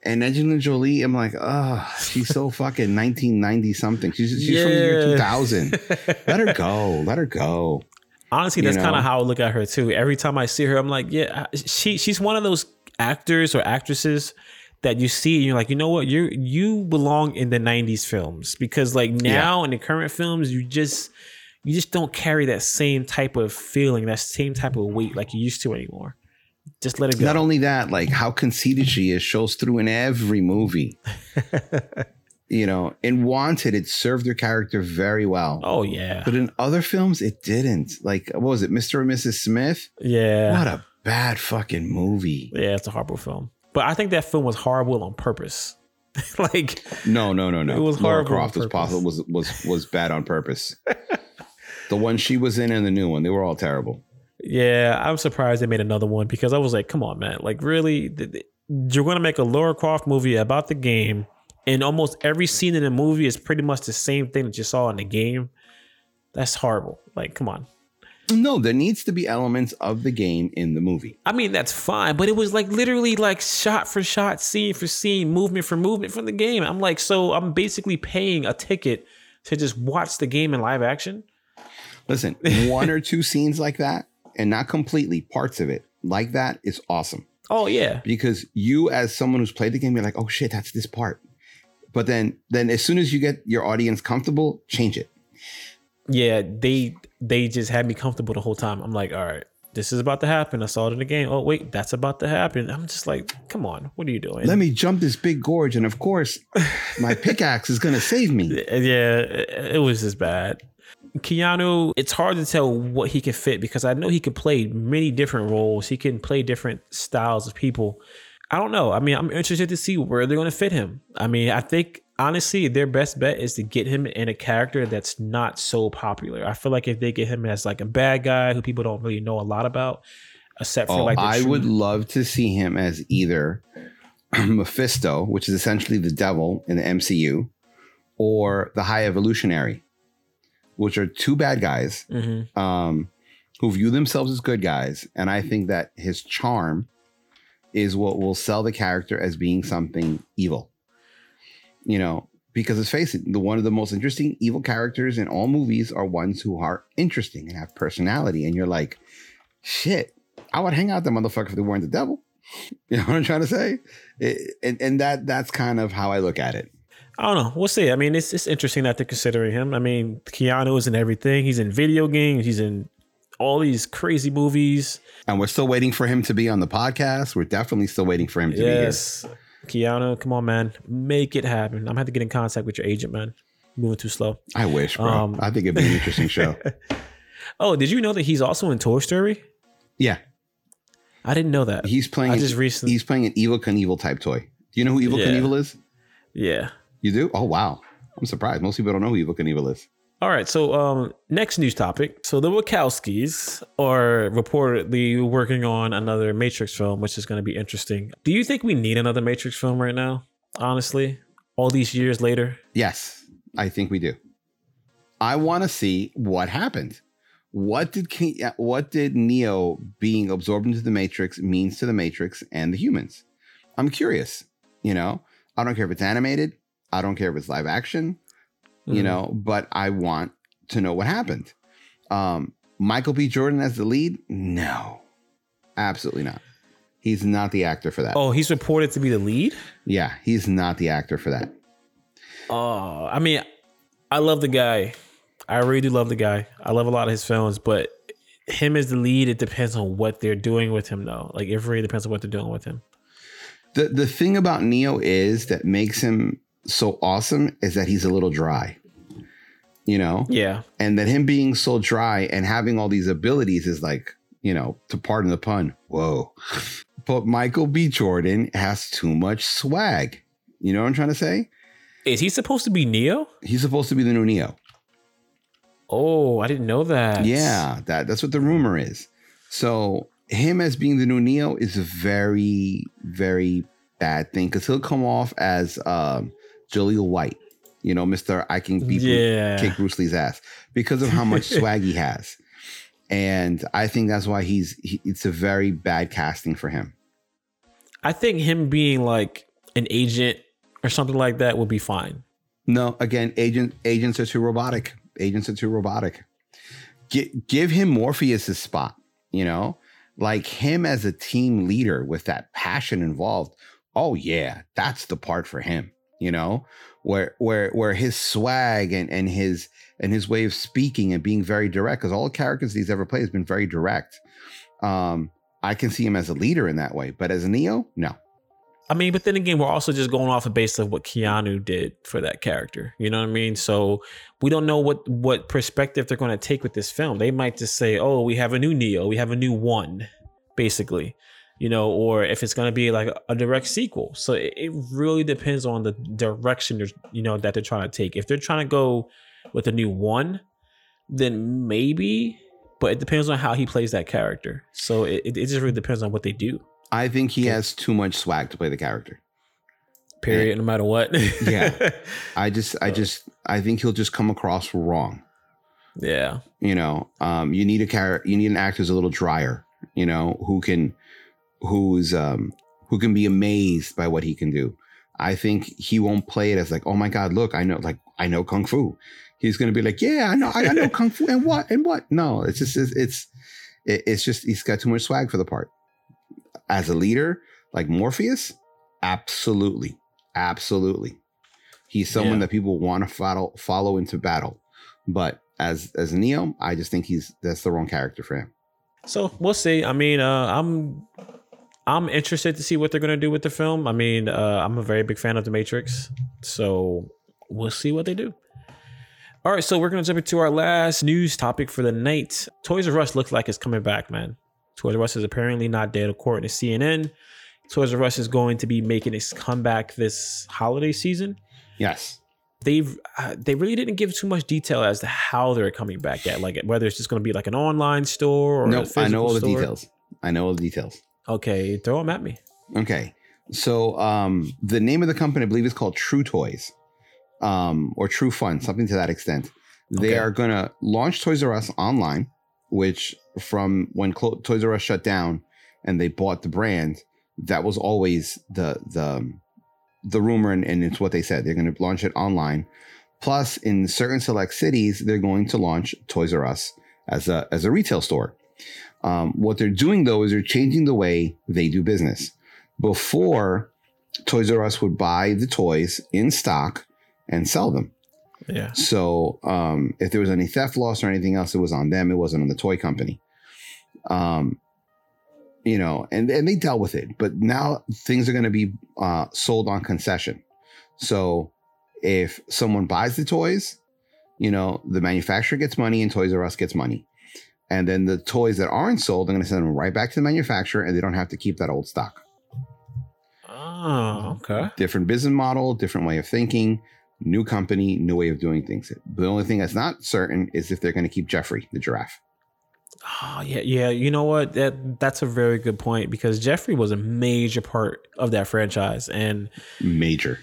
and Angelina Jolie, I'm like, oh, she's so fucking 1990 something. She's she's from the year 2000. Let her go. Let her go. Honestly, that's kind of how I look at her too. Every time I see her, I'm like, yeah, she she's one of those actors or actresses that you see and you're like, you know what, you you belong in the '90s films because like now in the current films, you just you just don't carry that same type of feeling, that same type of weight like you used to anymore. Just let it go. Not only that, like how conceited she is shows through in every movie. You know, in Wanted, it served her character very well. Oh yeah, But in other films, it didn't. Like, what was it, Mr. and Mrs. Smith? yeah, What a bad fucking movie. yeah. It's a horrible film, but I think that film was horrible on purpose. like, No, no, no, no. It was Laura horrible on Croft was possible was was was bad on purpose. the one she was in and the new one, they were all terrible. yeah, I'm surprised they made another one because I was like, come on, man, like really, you're going to make a Laura Croft movie about the game, and almost every scene in the movie is pretty much the same thing that you saw in the game. That's horrible. Like, come on. No, there needs to be elements of the game in the movie. I mean, that's fine, but it was like literally like shot for shot, scene for scene, movement for movement from the game. I'm like, so I'm basically paying a ticket to just watch the game in live action. Listen, one or two scenes like that, and not completely parts of it like that is awesome Oh yeah, because you, as someone who's played the game, you're like, oh shit, that's this part. But then, then as soon as you get your audience comfortable, change it. yeah. They they just had me comfortable the whole time. I'm like, all right, this is about to happen. I saw it in the game. Oh wait, that's about to happen. I'm just like, come on, what are you doing? Let me jump this big gorge, and of course, my pickaxe is gonna save me. yeah, it was just bad. Keanu, it's hard to tell what he can fit because I know he can play many different roles. He can play different styles of people. I don't know. I mean, I'm interested to see where they're going to fit him. I mean, I think honestly, their best bet is to get him in a character that's not so popular. I feel like if they get him as like a bad guy who people don't really know a lot about, except for Oh, like I true- would love to see him as either Mephisto, which is essentially the devil in the MCU, or the High Evolutionary, which are two bad guys Mhm. um, who view themselves as good guys. And I think that his charm is what will sell the character as being something evil. You know, because let's face it, the one of the most interesting evil characters in all movies are ones who are interesting and have personality. And you're like, shit, I would hang out with that motherfucker if they weren't the devil. You know what I'm trying to say? It- and and that that's kind of how I look at it. I don't know. We'll see. I mean, it's it's interesting that they're considering him. I mean, Keanu is in everything. He's in video games. He's in all these crazy movies. And we're still waiting for him to be on the podcast. We're definitely still waiting for him to be. Yes, Keanu, come on, man, make it happen. I'm gonna have to get in contact with your agent, man. Moving too slow. I wish, bro. Um, I think it'd be an interesting show. Oh, did you know that he's also in Toy Story? Yeah, I didn't know that. he's playing. I just recently- he's playing an Evel Knievel type toy. Do you know who Evel Yeah. Knievel is? yeah. You do? Oh wow, I'm surprised. Most people don't know who Evel Knievel is. All right. So, um, next news topic. So the Wachowskis are reportedly working on another Matrix film, which is going to be interesting. Do you think we need another Matrix film right now? Honestly, all these years later. Yes, I think we do. I want to see what happened. What did what did Neo being absorbed into the Matrix means to the Matrix and the humans? I'm curious. You know, I don't care if it's animated. I don't care if it's live action. You Mhm. know, but I want to know what happened. Um, Michael B. Jordan as the lead? No, absolutely not. He's not the actor for that. Oh, he's reported to be the lead. Yeah, he's not the actor for that. Oh, I mean, I love the guy. I really do love the guy. I love a lot of his films, but him as the lead, it depends on what they're doing with him, though. Like, it really depends on what they're doing with him. The the thing about Neo is that makes him so awesome is that he's a little dry. You know? Yeah. And that him being so dry and having all these abilities is like, you know, to pardon the pun, whoa. But Michael B. Jordan has too much swag. You know what I'm trying to say? Is he supposed to be Neo? He's supposed to be the new Neo. Oh, I didn't know that. Yeah, that that's what the rumor is. So him as being the new Neo is a very, very bad thing because he'll come off as um Jaleel White, you know, Mister I can beat Yeah. kick Bruce Lee's ass because of how much swag he has, and I think that's why he's he, it's a very bad casting for him. I think him being like an agent or something like that would be fine. No, again, agent agents are too robotic. Agents are too robotic. Gi- give him Morpheus's spot. You know, like him as a team leader with that passion involved. Oh yeah, that's the part for him. You know, where where where his swag and and his and his way of speaking and being very direct. Because all the characters he's ever played has been very direct. Um, I can see him as a leader in that way, but as a Neo, no. I mean, but then again, we're also just going off the base of what Keanu did for that character. You know what I mean? So we don't know what what perspective they're going to take with this film. They might just say, "Oh, we have a new Neo, we have a new one," basically, you know, or if it's going to be like a direct sequel. So it, it really depends on the direction you know that they're trying to take. If they're trying to go with a new one, then maybe. But it depends on how he plays that character. So it, it just really depends on what they do. I think he has too much swag to play the character. Period. No matter what. Yeah. I just, I just, I think he'll just come across wrong. yeah. You know, um, you need a character, you need an actor who's a little drier. You know, who can, who's, um, who can be amazed by what he can do. I think he won't play it as like, oh my god, look, I know, like, I know kung fu. He's gonna be like, yeah, I know, I, I know kung fu, and what, and what? No, it's just, it's, it's, it- it's just he's got too much swag for the part. As a leader, like Morpheus, absolutely, absolutely. He's someone Yeah. that people want to follow follow into battle. But as as Neo, I just think he's that's the wrong character for him. So we'll see. I mean, uh, I'm I'm interested to see what they're gonna do with the film. I mean, uh, I'm a very big fan of The Matrix, so we'll see what they do. All right, so we're gonna jump into our last news topic for the night. Toys R Us looks like it's coming back, man. Toys R Us is apparently not dead, according to CNN. Toys R Us is going to be making its comeback this holiday season. Yes. They've uh, they really didn't give too much detail as to how they're coming back yet, like whether it's just going to be like an online store or a No, I know all the details. I know all the details. Okay, throw them at me. Okay. So um the name of the company, I believe, is called True Toys. Um, or True Fun, something to that extent. They Okay. are gonna launch Toys R Us online, which from when Clo- Toys R Us shut down and they bought the brand, that was always the the the rumor and, and it's what they said. They're gonna launch it online. Plus, in certain select cities, they're going to launch Toys R Us as a as a retail store. Um, what they're doing though is they're changing the way they do business. Before, Toys R Us would buy the toys in stock and sell them. Yeah. So um, if there was any theft loss or anything else, it was on them. It wasn't on the toy company. Um, you know, and and they dealt with it. But now things are going to be uh, sold on concession. So if someone buys the toys, you know, the manufacturer gets money and Toys R Us gets money. And then the toys that aren't sold, I'm going to send them right back to the manufacturer, and they don't have to keep that old stock. Oh, okay. different business model, different way of thinking, new company, new way of doing things. The only thing that's not certain is if they're going to keep Jeffrey, the giraffe. Oh, yeah, yeah. You know what? That that's a very good point because Jeffrey was a major part of that franchise, and Major.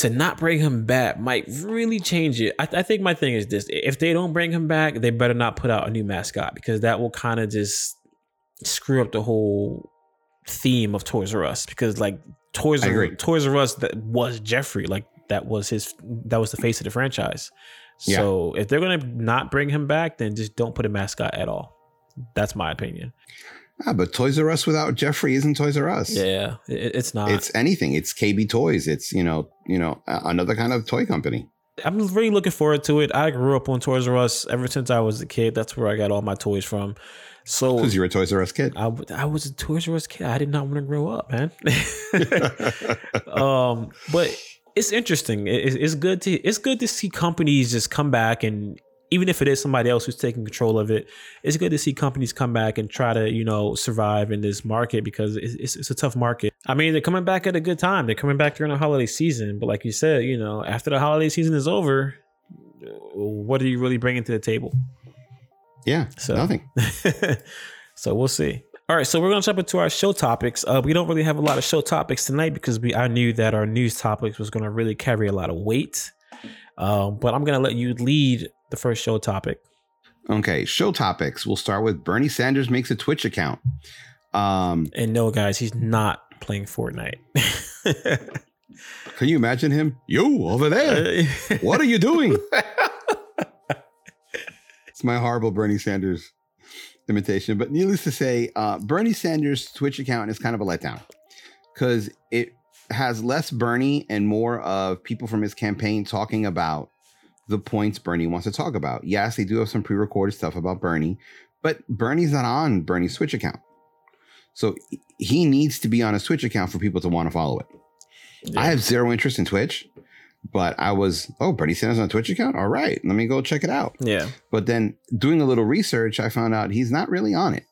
To not bring him back might really change it. I, I think my thing is this: if they don't bring him back, they better not put out a new mascot because that will kind of just screw up the whole theme of Toys R Us. Because like Toys R. Toys R Us that was Jeffrey, like that was his that was the face of the franchise. Yeah. So if they're gonna not bring him back, then just don't put a mascot at all. That's my opinion. Ah, but Toys R Us without Jeffrey isn't Toys R Us. Yeah, it, it's not. It's anything. It's KB Toys. It's you know, you know, another kind of toy company. I'm really looking forward to it. I grew up on Toys R Us ever since I was a kid. That's where I got all my toys from. So Because you're a Toys R Us kid. I was a Toys R Us kid. I did not want to grow up, man. um, but it's interesting. It- it's good to it's good to see companies just come back and even if it is somebody else who's taking control of it, it's good to see companies come back and try to you know survive in this market because it's, it's, it's a tough market. I mean, they're coming back at a good time. They're coming back during the holiday season, but like you said, you know, after the holiday season is over, what are you really bringing to the table? yeah, So- nothing. so we'll see. All right, so we're gonna jump into our show topics. Uh, we don't really have a lot of show topics tonight because we I knew that our news topics was gonna really carry a lot of weight. Um, but I'm gonna let you lead the first show topic. Okay, show topics. We'll start with Bernie Sanders makes a Twitch account. Um, And no, guys, he's not playing Fortnite. can you imagine him? You over there? What are you doing? it's my horrible Bernie Sanders imitation. But needless to say, uh, Bernie Sanders' Twitch account is kind of a letdown because it has less Bernie and more of people from his campaign talking about the points Bernie wants to talk about. Yes, they do have some pre recorded stuff about Bernie, but Bernie's not on Bernie's Twitch account. So he needs to be on a Twitch account for people to want to follow it. I have zero interest in Twitch, but I was, oh, Bernie Sanders on a Twitch account? All right, let me go check it out. Yeah. But then doing a little research, I found out he's not really on it.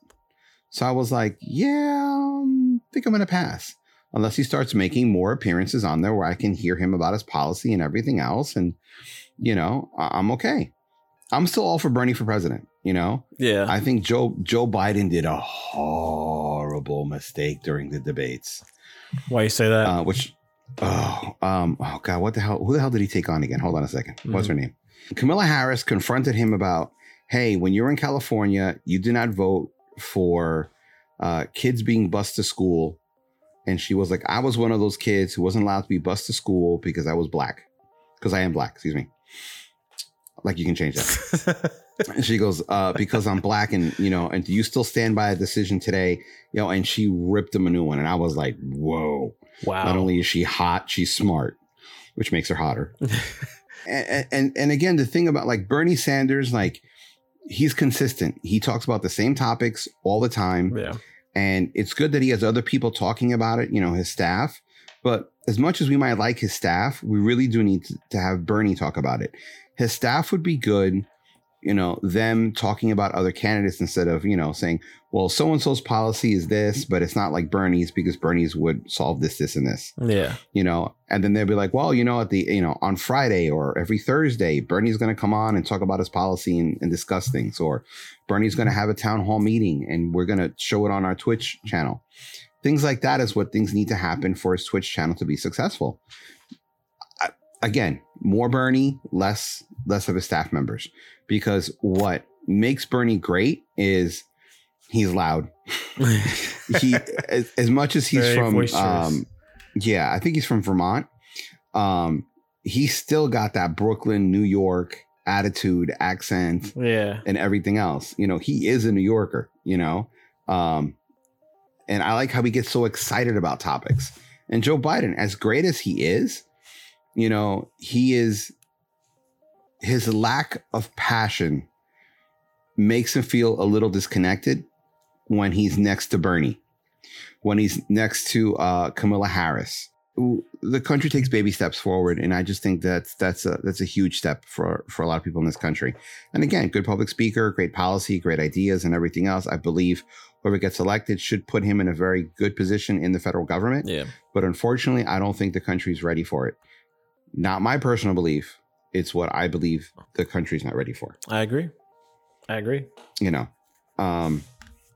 So I was like, yeah, um, I think I'm going to pass. Unless he starts making more appearances on there where I can hear him about his policy and everything else. And, you know, I- I'm okay. I'm still all for Bernie for president, you know? Yeah. I think Joe Joe Biden did a horrible mistake during the debates. Why you say that? Uh, which oh um oh god, what the hell who the hell did he take on again? Hold on a 2nd What's her name? Camilla Harris confronted him about, hey, when you're in California, you do not vote for uh, kids being bused to school. And she was like, I was one of those kids who wasn't allowed to be bused to school because I was black. Because I am black, excuse me. Like you can change that. And she goes, uh, because I'm black and you know, and do you still stand by a decision today? You know, and she ripped him a new one. And I was like, whoa. wow. Not only is she hot, she's smart, which makes her hotter. and, and and again, the thing about like Bernie Sanders, like he's consistent. He talks about the same topics all the time. yeah. And it's good that he has other people talking about it, you know, his staff. But as much as we might like his staff, we really do need to, have Bernie talk about it. His staff would be good, you know, them talking about other candidates instead of, you know, saying, well, so and so's policy is this, but it's not like Bernie's because Bernie's would solve this, this, and this, Yeah. you know. And then they'll be like, well, you know, at the, you know, on Friday or every Thursday, Bernie's going to come on and talk about his policy and, and discuss things. Or Bernie's going to have a town hall meeting and we're going to show it on our Twitch channel. Things like that is what things need to happen for his Twitch channel to be successful. I, again, more Bernie, less less of his staff members, because what makes Bernie great is he's loud. He as, as much as he's Very from, boisterous. um, yeah, I think he's from Vermont. Um, he's still got that Brooklyn, New York attitude, accent, yeah. and everything else. You know, he is a New Yorker, you know. Um, and I like how he gets so excited about topics. And Joe Biden, as great as he is, you know, he is his lack of passion makes him feel a little disconnected when he's next to Bernie, when he's next to uh, Camilla Harris. The country takes baby steps forward, and I just think that's that's a that's a huge step for for a lot of people in this country. And again, good public speaker, great policy, great ideas, and everything else. I believe whoever gets elected should put him in a very good position in the federal government. Yeah. But unfortunately, I don't think the country's ready for it. Not my personal belief. It's what I believe the country's not ready for. I agree. I agree. You know. Um,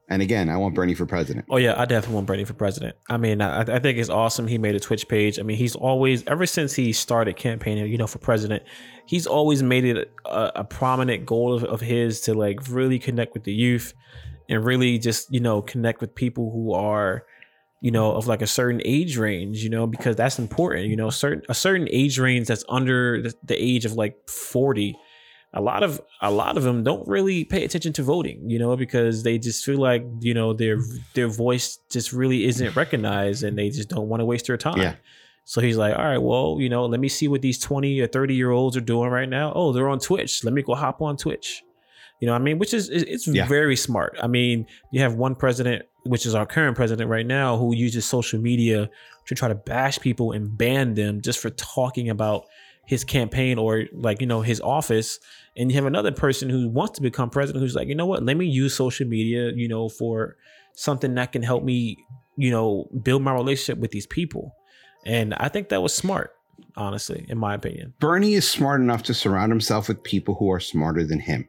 and again, I want Bernie for president. Oh yeah, I definitely want Bernie for president. I mean, I, I think it's awesome. He made a Twitch page. I mean, he's always ever since he started campaigning, you know, for president, he's always made it a, a prominent goal of, of his to like really connect with the youth and really just you know connect with people who are you know of like a certain age range you know because that's important you know certain a certain age range that's under the, the age of like 40 a lot of a lot of them don't really pay attention to voting you know because they just feel like you know their their voice just really isn't recognized and they just don't want to waste their time. Yeah. so he's like all right well you know let me see what these 20 or 30 year olds are doing right now. Oh they're on twitch. Let me go hop on twitch you know what i mean? Which is is- it's Yeah. very smart. I mean you have one president which is our current president right now who uses social media to try to bash people and ban them just for talking about his campaign or like you know his office. And you have another person who wants to become president who's like you know what? Let me use social media you know for something that can help me you know build my relationship with these people. And i think that was smart honestly in my opinion. Bernie is smart enough to surround himself with people who are smarter than him.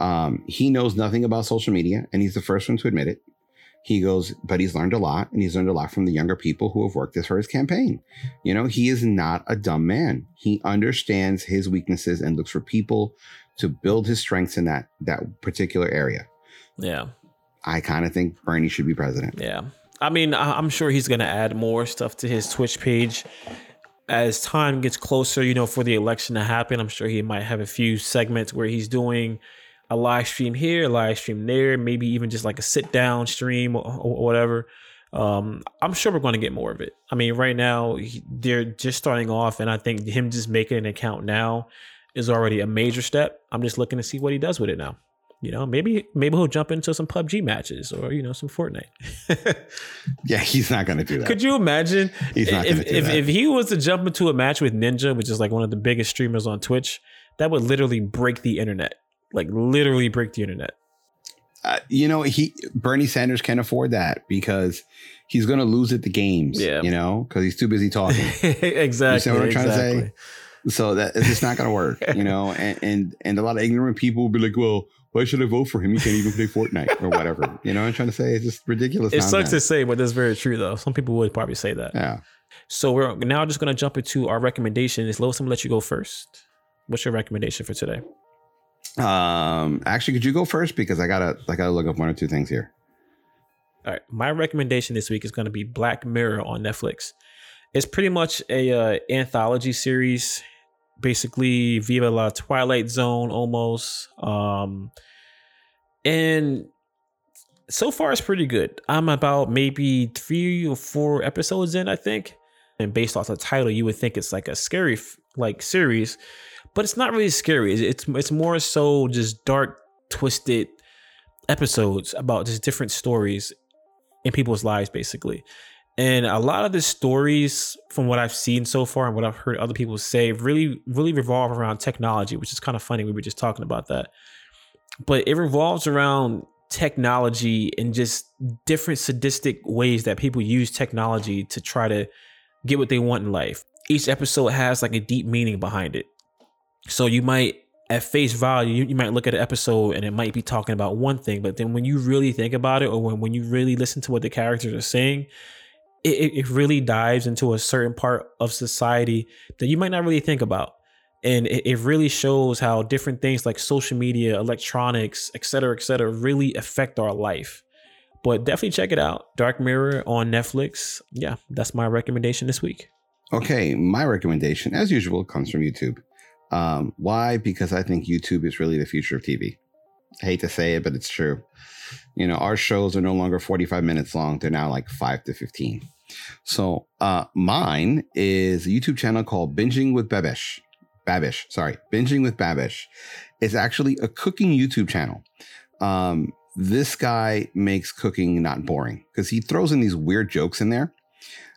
Um, he knows nothing about social media, and he's the first one to admit it. He goes, but he's learned a lot, and he's learned a lot from the younger people who have worked this for his campaign. You know, he is not a dumb man. He understands his weaknesses and looks for people to build his strengths in that that particular area. yeah I kind of think Bernie should be president. Yeah. I mean, I'm sure he's going to add more stuff to his Twitch page as time gets closer, you know, for the election to happen. I'm sure he might have a few segments where he's doing a live stream here, a live stream there, maybe even just like a sit down stream or, or whatever. Um, I'm sure we're going to get more of it. I mean, right now he- they're just starting off, and I think him just making an account now is already a major step. I'm just looking to see what he does with it now. You know, maybe maybe he'll jump into some PUBG matches or you know some Fortnite. Yeah, he's not going to do that. Could you imagine He's not if if, that. if he was to jump into a match with Ninja, which is like one of the biggest streamers on Twitch, that would literally break the internet. Like literally break the internet. uh, you know, he Bernie Sanders can't afford that because he's going to lose at the games. Yeah. you know, because he's too busy talking. exactly. what I'm trying to say? exactly. so that it's just not going to work. You know, and, and and a lot of ignorant people will be like, well. Why should I vote for him? He can't even play Fortnite or whatever. You know what I'm trying to say? It's just ridiculous. It sucks to say, but that's very true though. Some people would probably say that. Yeah. So we're now just gonna jump into our recommendations. Lois, I'm gonna let you go first. What's your recommendation for today? Um. Actually, could you go first because I gotta I gotta look up one or two things here. All right, my recommendation this week is going to be Black Mirror on Netflix. It's pretty much a uh, anthology series, basically Viva la Twilight Zone almost. Um, and so far it's pretty good. I'm about maybe three or four episodes in, I think. And based off the title, you would think it's like a scary like series, but it's not really scary. It's it's more so just dark, twisted episodes about just different stories in people's lives basically. And a lot of the stories from what i've seen so far and what i've heard other people say really really revolve around technology which is kind of funny we were just talking about that. But it revolves around technology and just different sadistic ways that people use technology to try to get what they want in life. Each episode has like a deep meaning behind it so you might at face value, you, you might look at an episode and it might be talking about one thing, but then when you really think about it, or when, when you really listen to what the characters are saying, it, it really dives into a certain part of society that you might not really think about. And it, it really shows how different things like social media, electronics, et cetera, et cetera, really affect our life. But definitely check it out. Dark Mirror on Netflix. Yeah, that's my recommendation this week. Okay, my recommendation, as usual, comes from YouTube. Um, why? Because I think YouTube is really the future of TV. I hate to say it, but it's true. You know, our shows are no longer 45 minutes long, they're now like 5 to 15. So, uh, mine is a YouTube channel called Binging with Babish. Babish, sorry, Binging with Babish. It's actually a cooking YouTube channel. Um, this guy makes cooking not boring because he throws in these weird jokes in there.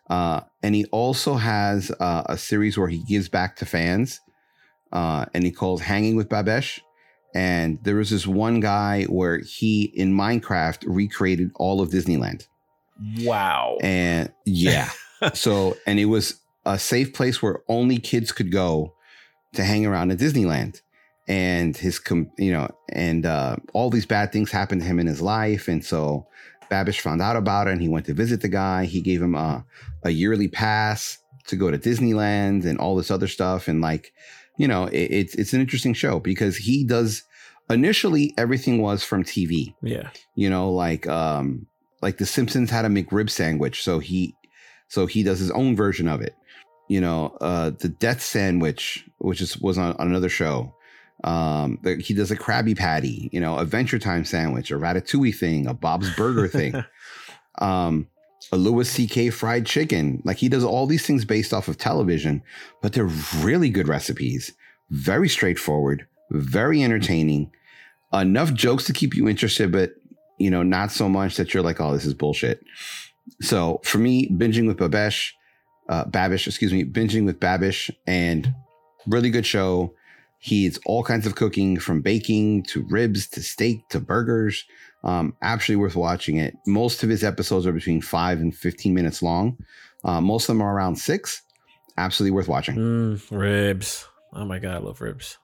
Uh, and he also has uh, a series where he gives back to fans, uh, and he calls "Hanging with Babesh." And there was this one guy where he, in Minecraft, recreated all of Disneyland. Wow. And yeah, so and it was a safe place where only kids could go to hang around at Disneyland. And his, com- you know, and uh, all these bad things happened to him in his life, and so Babish found out about it, and he went to visit the guy. He gave him a a yearly pass to go to Disneyland and all this other stuff, and like, you know, it, it's it's an interesting show because he does. Initially, everything was from TV Yeah. you know like um like the simpsons had a mcrib sandwich so he so he does his own version of it you know uh the death sandwich which is was on, on another show um the, he does a krabby patty you know adventure time sandwich a ratatouille thing a bob's burger thing um a louis ck fried chicken. Like he does all these things based off of television but they're really good recipes. Very straightforward very entertaining. Enough jokes to keep you interested but you know not so much that you're like oh this is bullshit. So for me binging with babesh uh babish excuse me binging with babish and really good show. He eats all kinds of cooking from baking to ribs to steak to burgers um absolutely worth watching it most of his episodes are between five and 15 minutes long uh, most of them are around six absolutely worth watching Mm, ribs. Oh my god, I love ribs.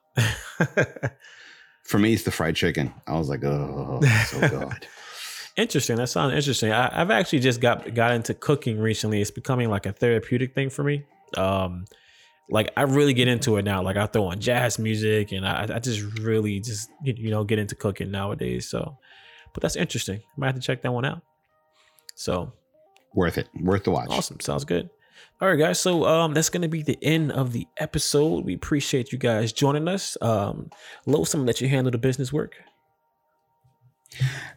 for me it's the fried chicken i was like oh so good interesting. That sounds interesting. I, I've actually just got got into cooking recently. It's becoming like a therapeutic thing for me. Um, like I really get into it now. Like I throw on jazz music, and I, I just really just you know get into cooking nowadays. So, but that's interesting. I might have to check that one out. So worth it worth the watch Awesome. Sounds good. All right, guys. So um that's gonna be the end of the episode. We appreciate you guys joining us. Um Lo, someone let you handle the business work.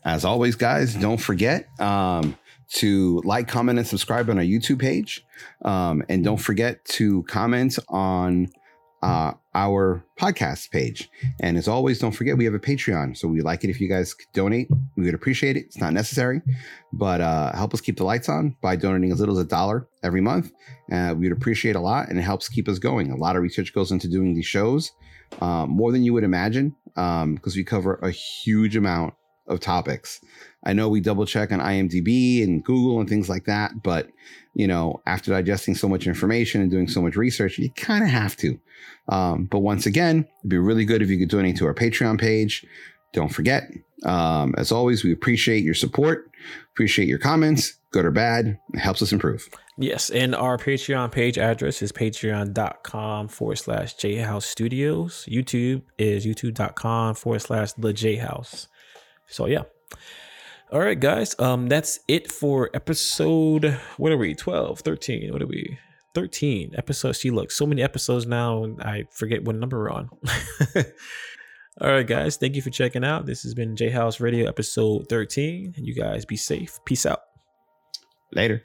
As always, guys, don't forget um, to like, comment, and subscribe on our YouTube page. Um, and don't forget to comment on uh, our podcast page. And as always, don't forget we have a Patreon. So we like it if you guys donate. We would appreciate it. It's not necessary, but uh, help us keep the lights on by donating as little as a dollar every month. Uh, we would appreciate a lot, and it helps keep us going. A lot of research goes into doing these shows, um, more than you would imagine, because um, we cover a huge amount of topics. I know we double check on IMDb and Google and things like that, but you know, after digesting so much information and doing so much research, you kind of have to. Um, but once again, it'd be really good if you could donate to our Patreon page. Don't forget, um, as always, we appreciate your support, appreciate your comments, good or bad. It helps us improve. Yes, and our Patreon page address is patreon.com forward slash J House studios. YouTube is youtube.com forward slash the J House. So yeah. All right, guys. Um, that's it for episode what are we? 12, 13. What are we? 13 episodes. See, look, so many episodes now, and I forget what number we're on. All right, guys. Thank you for checking out. This has been J House Radio episode 13. You guys be safe. Peace out. Later.